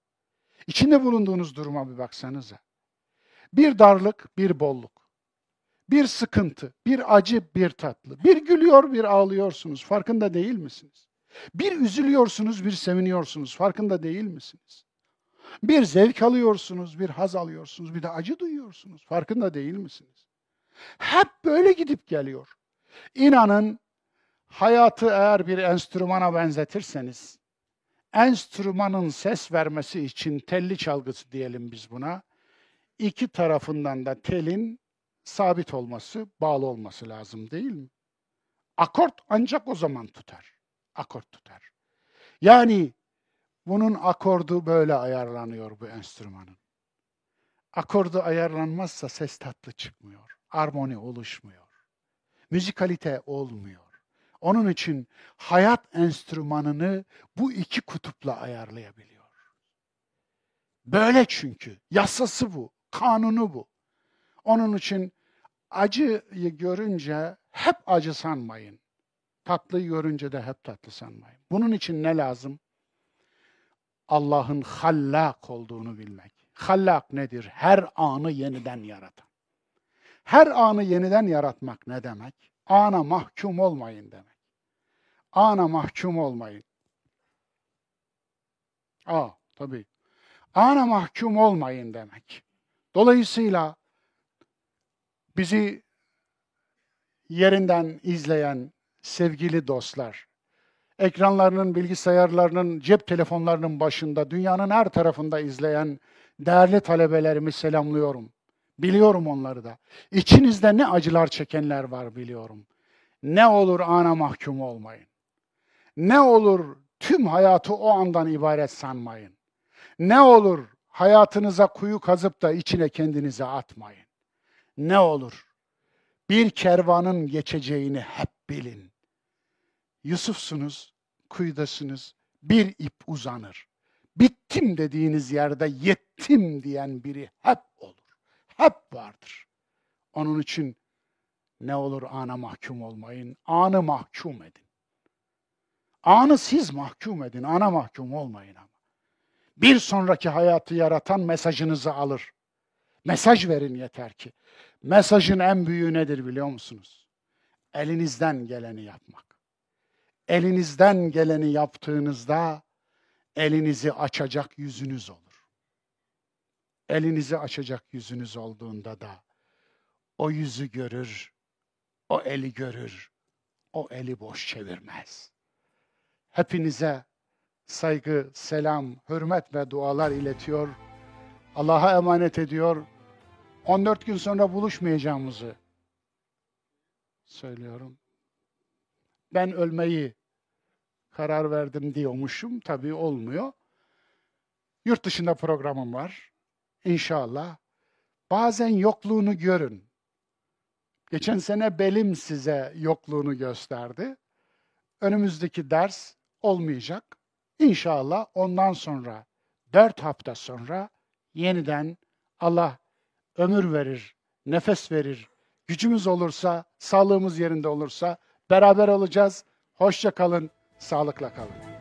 İçinde bulunduğunuz duruma bir baksanıza. Bir darlık, bir bolluk. Bir sıkıntı, bir acı, bir tatlı. Bir gülüyor, bir ağlıyorsunuz. Farkında değil misiniz? Bir üzülüyorsunuz, bir seviniyorsunuz. Farkında değil misiniz? Bir zevk alıyorsunuz, bir haz alıyorsunuz, bir de acı duyuyorsunuz. Farkında değil misiniz? Hep böyle gidip geliyor. İnanın hayatı eğer bir enstrümana benzetirseniz, enstrümanın ses vermesi için telli çalgısı diyelim biz buna, iki tarafından da telin sabit olması, bağlı olması lazım değil mi? Akort ancak o zaman tutar. Akort tutar. Yani bunun akordu böyle ayarlanıyor bu enstrümanın. Akordu ayarlanmazsa ses tatlı çıkmıyor. Armoni oluşmuyor. Müzikalite olmuyor. Onun için hayat enstrümanını bu iki kutupla ayarlayabiliyor. Böyle çünkü. Yasası bu. Kanunu bu. Onun için acıyı görünce hep acı sanmayın. Tatlıyı görünce de hep tatlı sanmayın. Bunun için ne lazım? Allah'ın hallak olduğunu bilmek. Hallak nedir? Her anı yeniden yaratan. Her anı yeniden yaratmak ne demek? Ana mahkum olmayın demek. Ana mahkum olmayın. Aa, tabii. Ana mahkum olmayın demek. Dolayısıyla bizi yerinden izleyen sevgili dostlar, ekranlarının, bilgisayarlarının, cep telefonlarının başında, dünyanın her tarafında izleyen değerli talebelerimi selamlıyorum. Biliyorum onları da. İçinizde ne acılar çekenler var biliyorum. Ne olur ana mahkum olmayın. Ne olur tüm hayatı o andan ibaret sanmayın. Ne olur hayatınıza kuyu kazıp da içine kendinize atmayın. Ne olur bir kervanın geçeceğini hep bilin. Yusufsunuz, kuyudasınız, bir ip uzanır. Bittim dediğiniz yerde yettim diyen biri hep olur. Hep vardır. Onun için ne olur ana mahkum olmayın, anı mahkum edin. Anı siz mahkum edin, ana mahkum olmayın ama. Bir sonraki hayatı yaratan mesajınızı alır. Mesaj verin yeter ki. Mesajın en büyüğü nedir biliyor musunuz? Elinizden geleni yapmak. Elinizden geleni yaptığınızda elinizi açacak yüzünüz olur. Elinizi açacak yüzünüz olduğunda da o yüzü görür, o eli görür, o eli boş çevirmez. Hepinize saygı, selam, hürmet ve dualar iletiyor. Allah'a emanet ediyor. 14 gün sonra buluşmayacağımızı söylüyorum. Ben ölmeyi karar verdim diyormuşum. Tabii olmuyor. Yurt dışında programım var. İnşallah. Bazen yokluğunu görün. Geçen sene belim size yokluğunu gösterdi. Önümüzdeki ders olmayacak. İnşallah ondan sonra, dört hafta sonra yeniden Allah ömür verir, nefes verir, gücümüz olursa, sağlığımız yerinde olursa beraber olacağız. Hoşça kalın, sağlıkla kalın.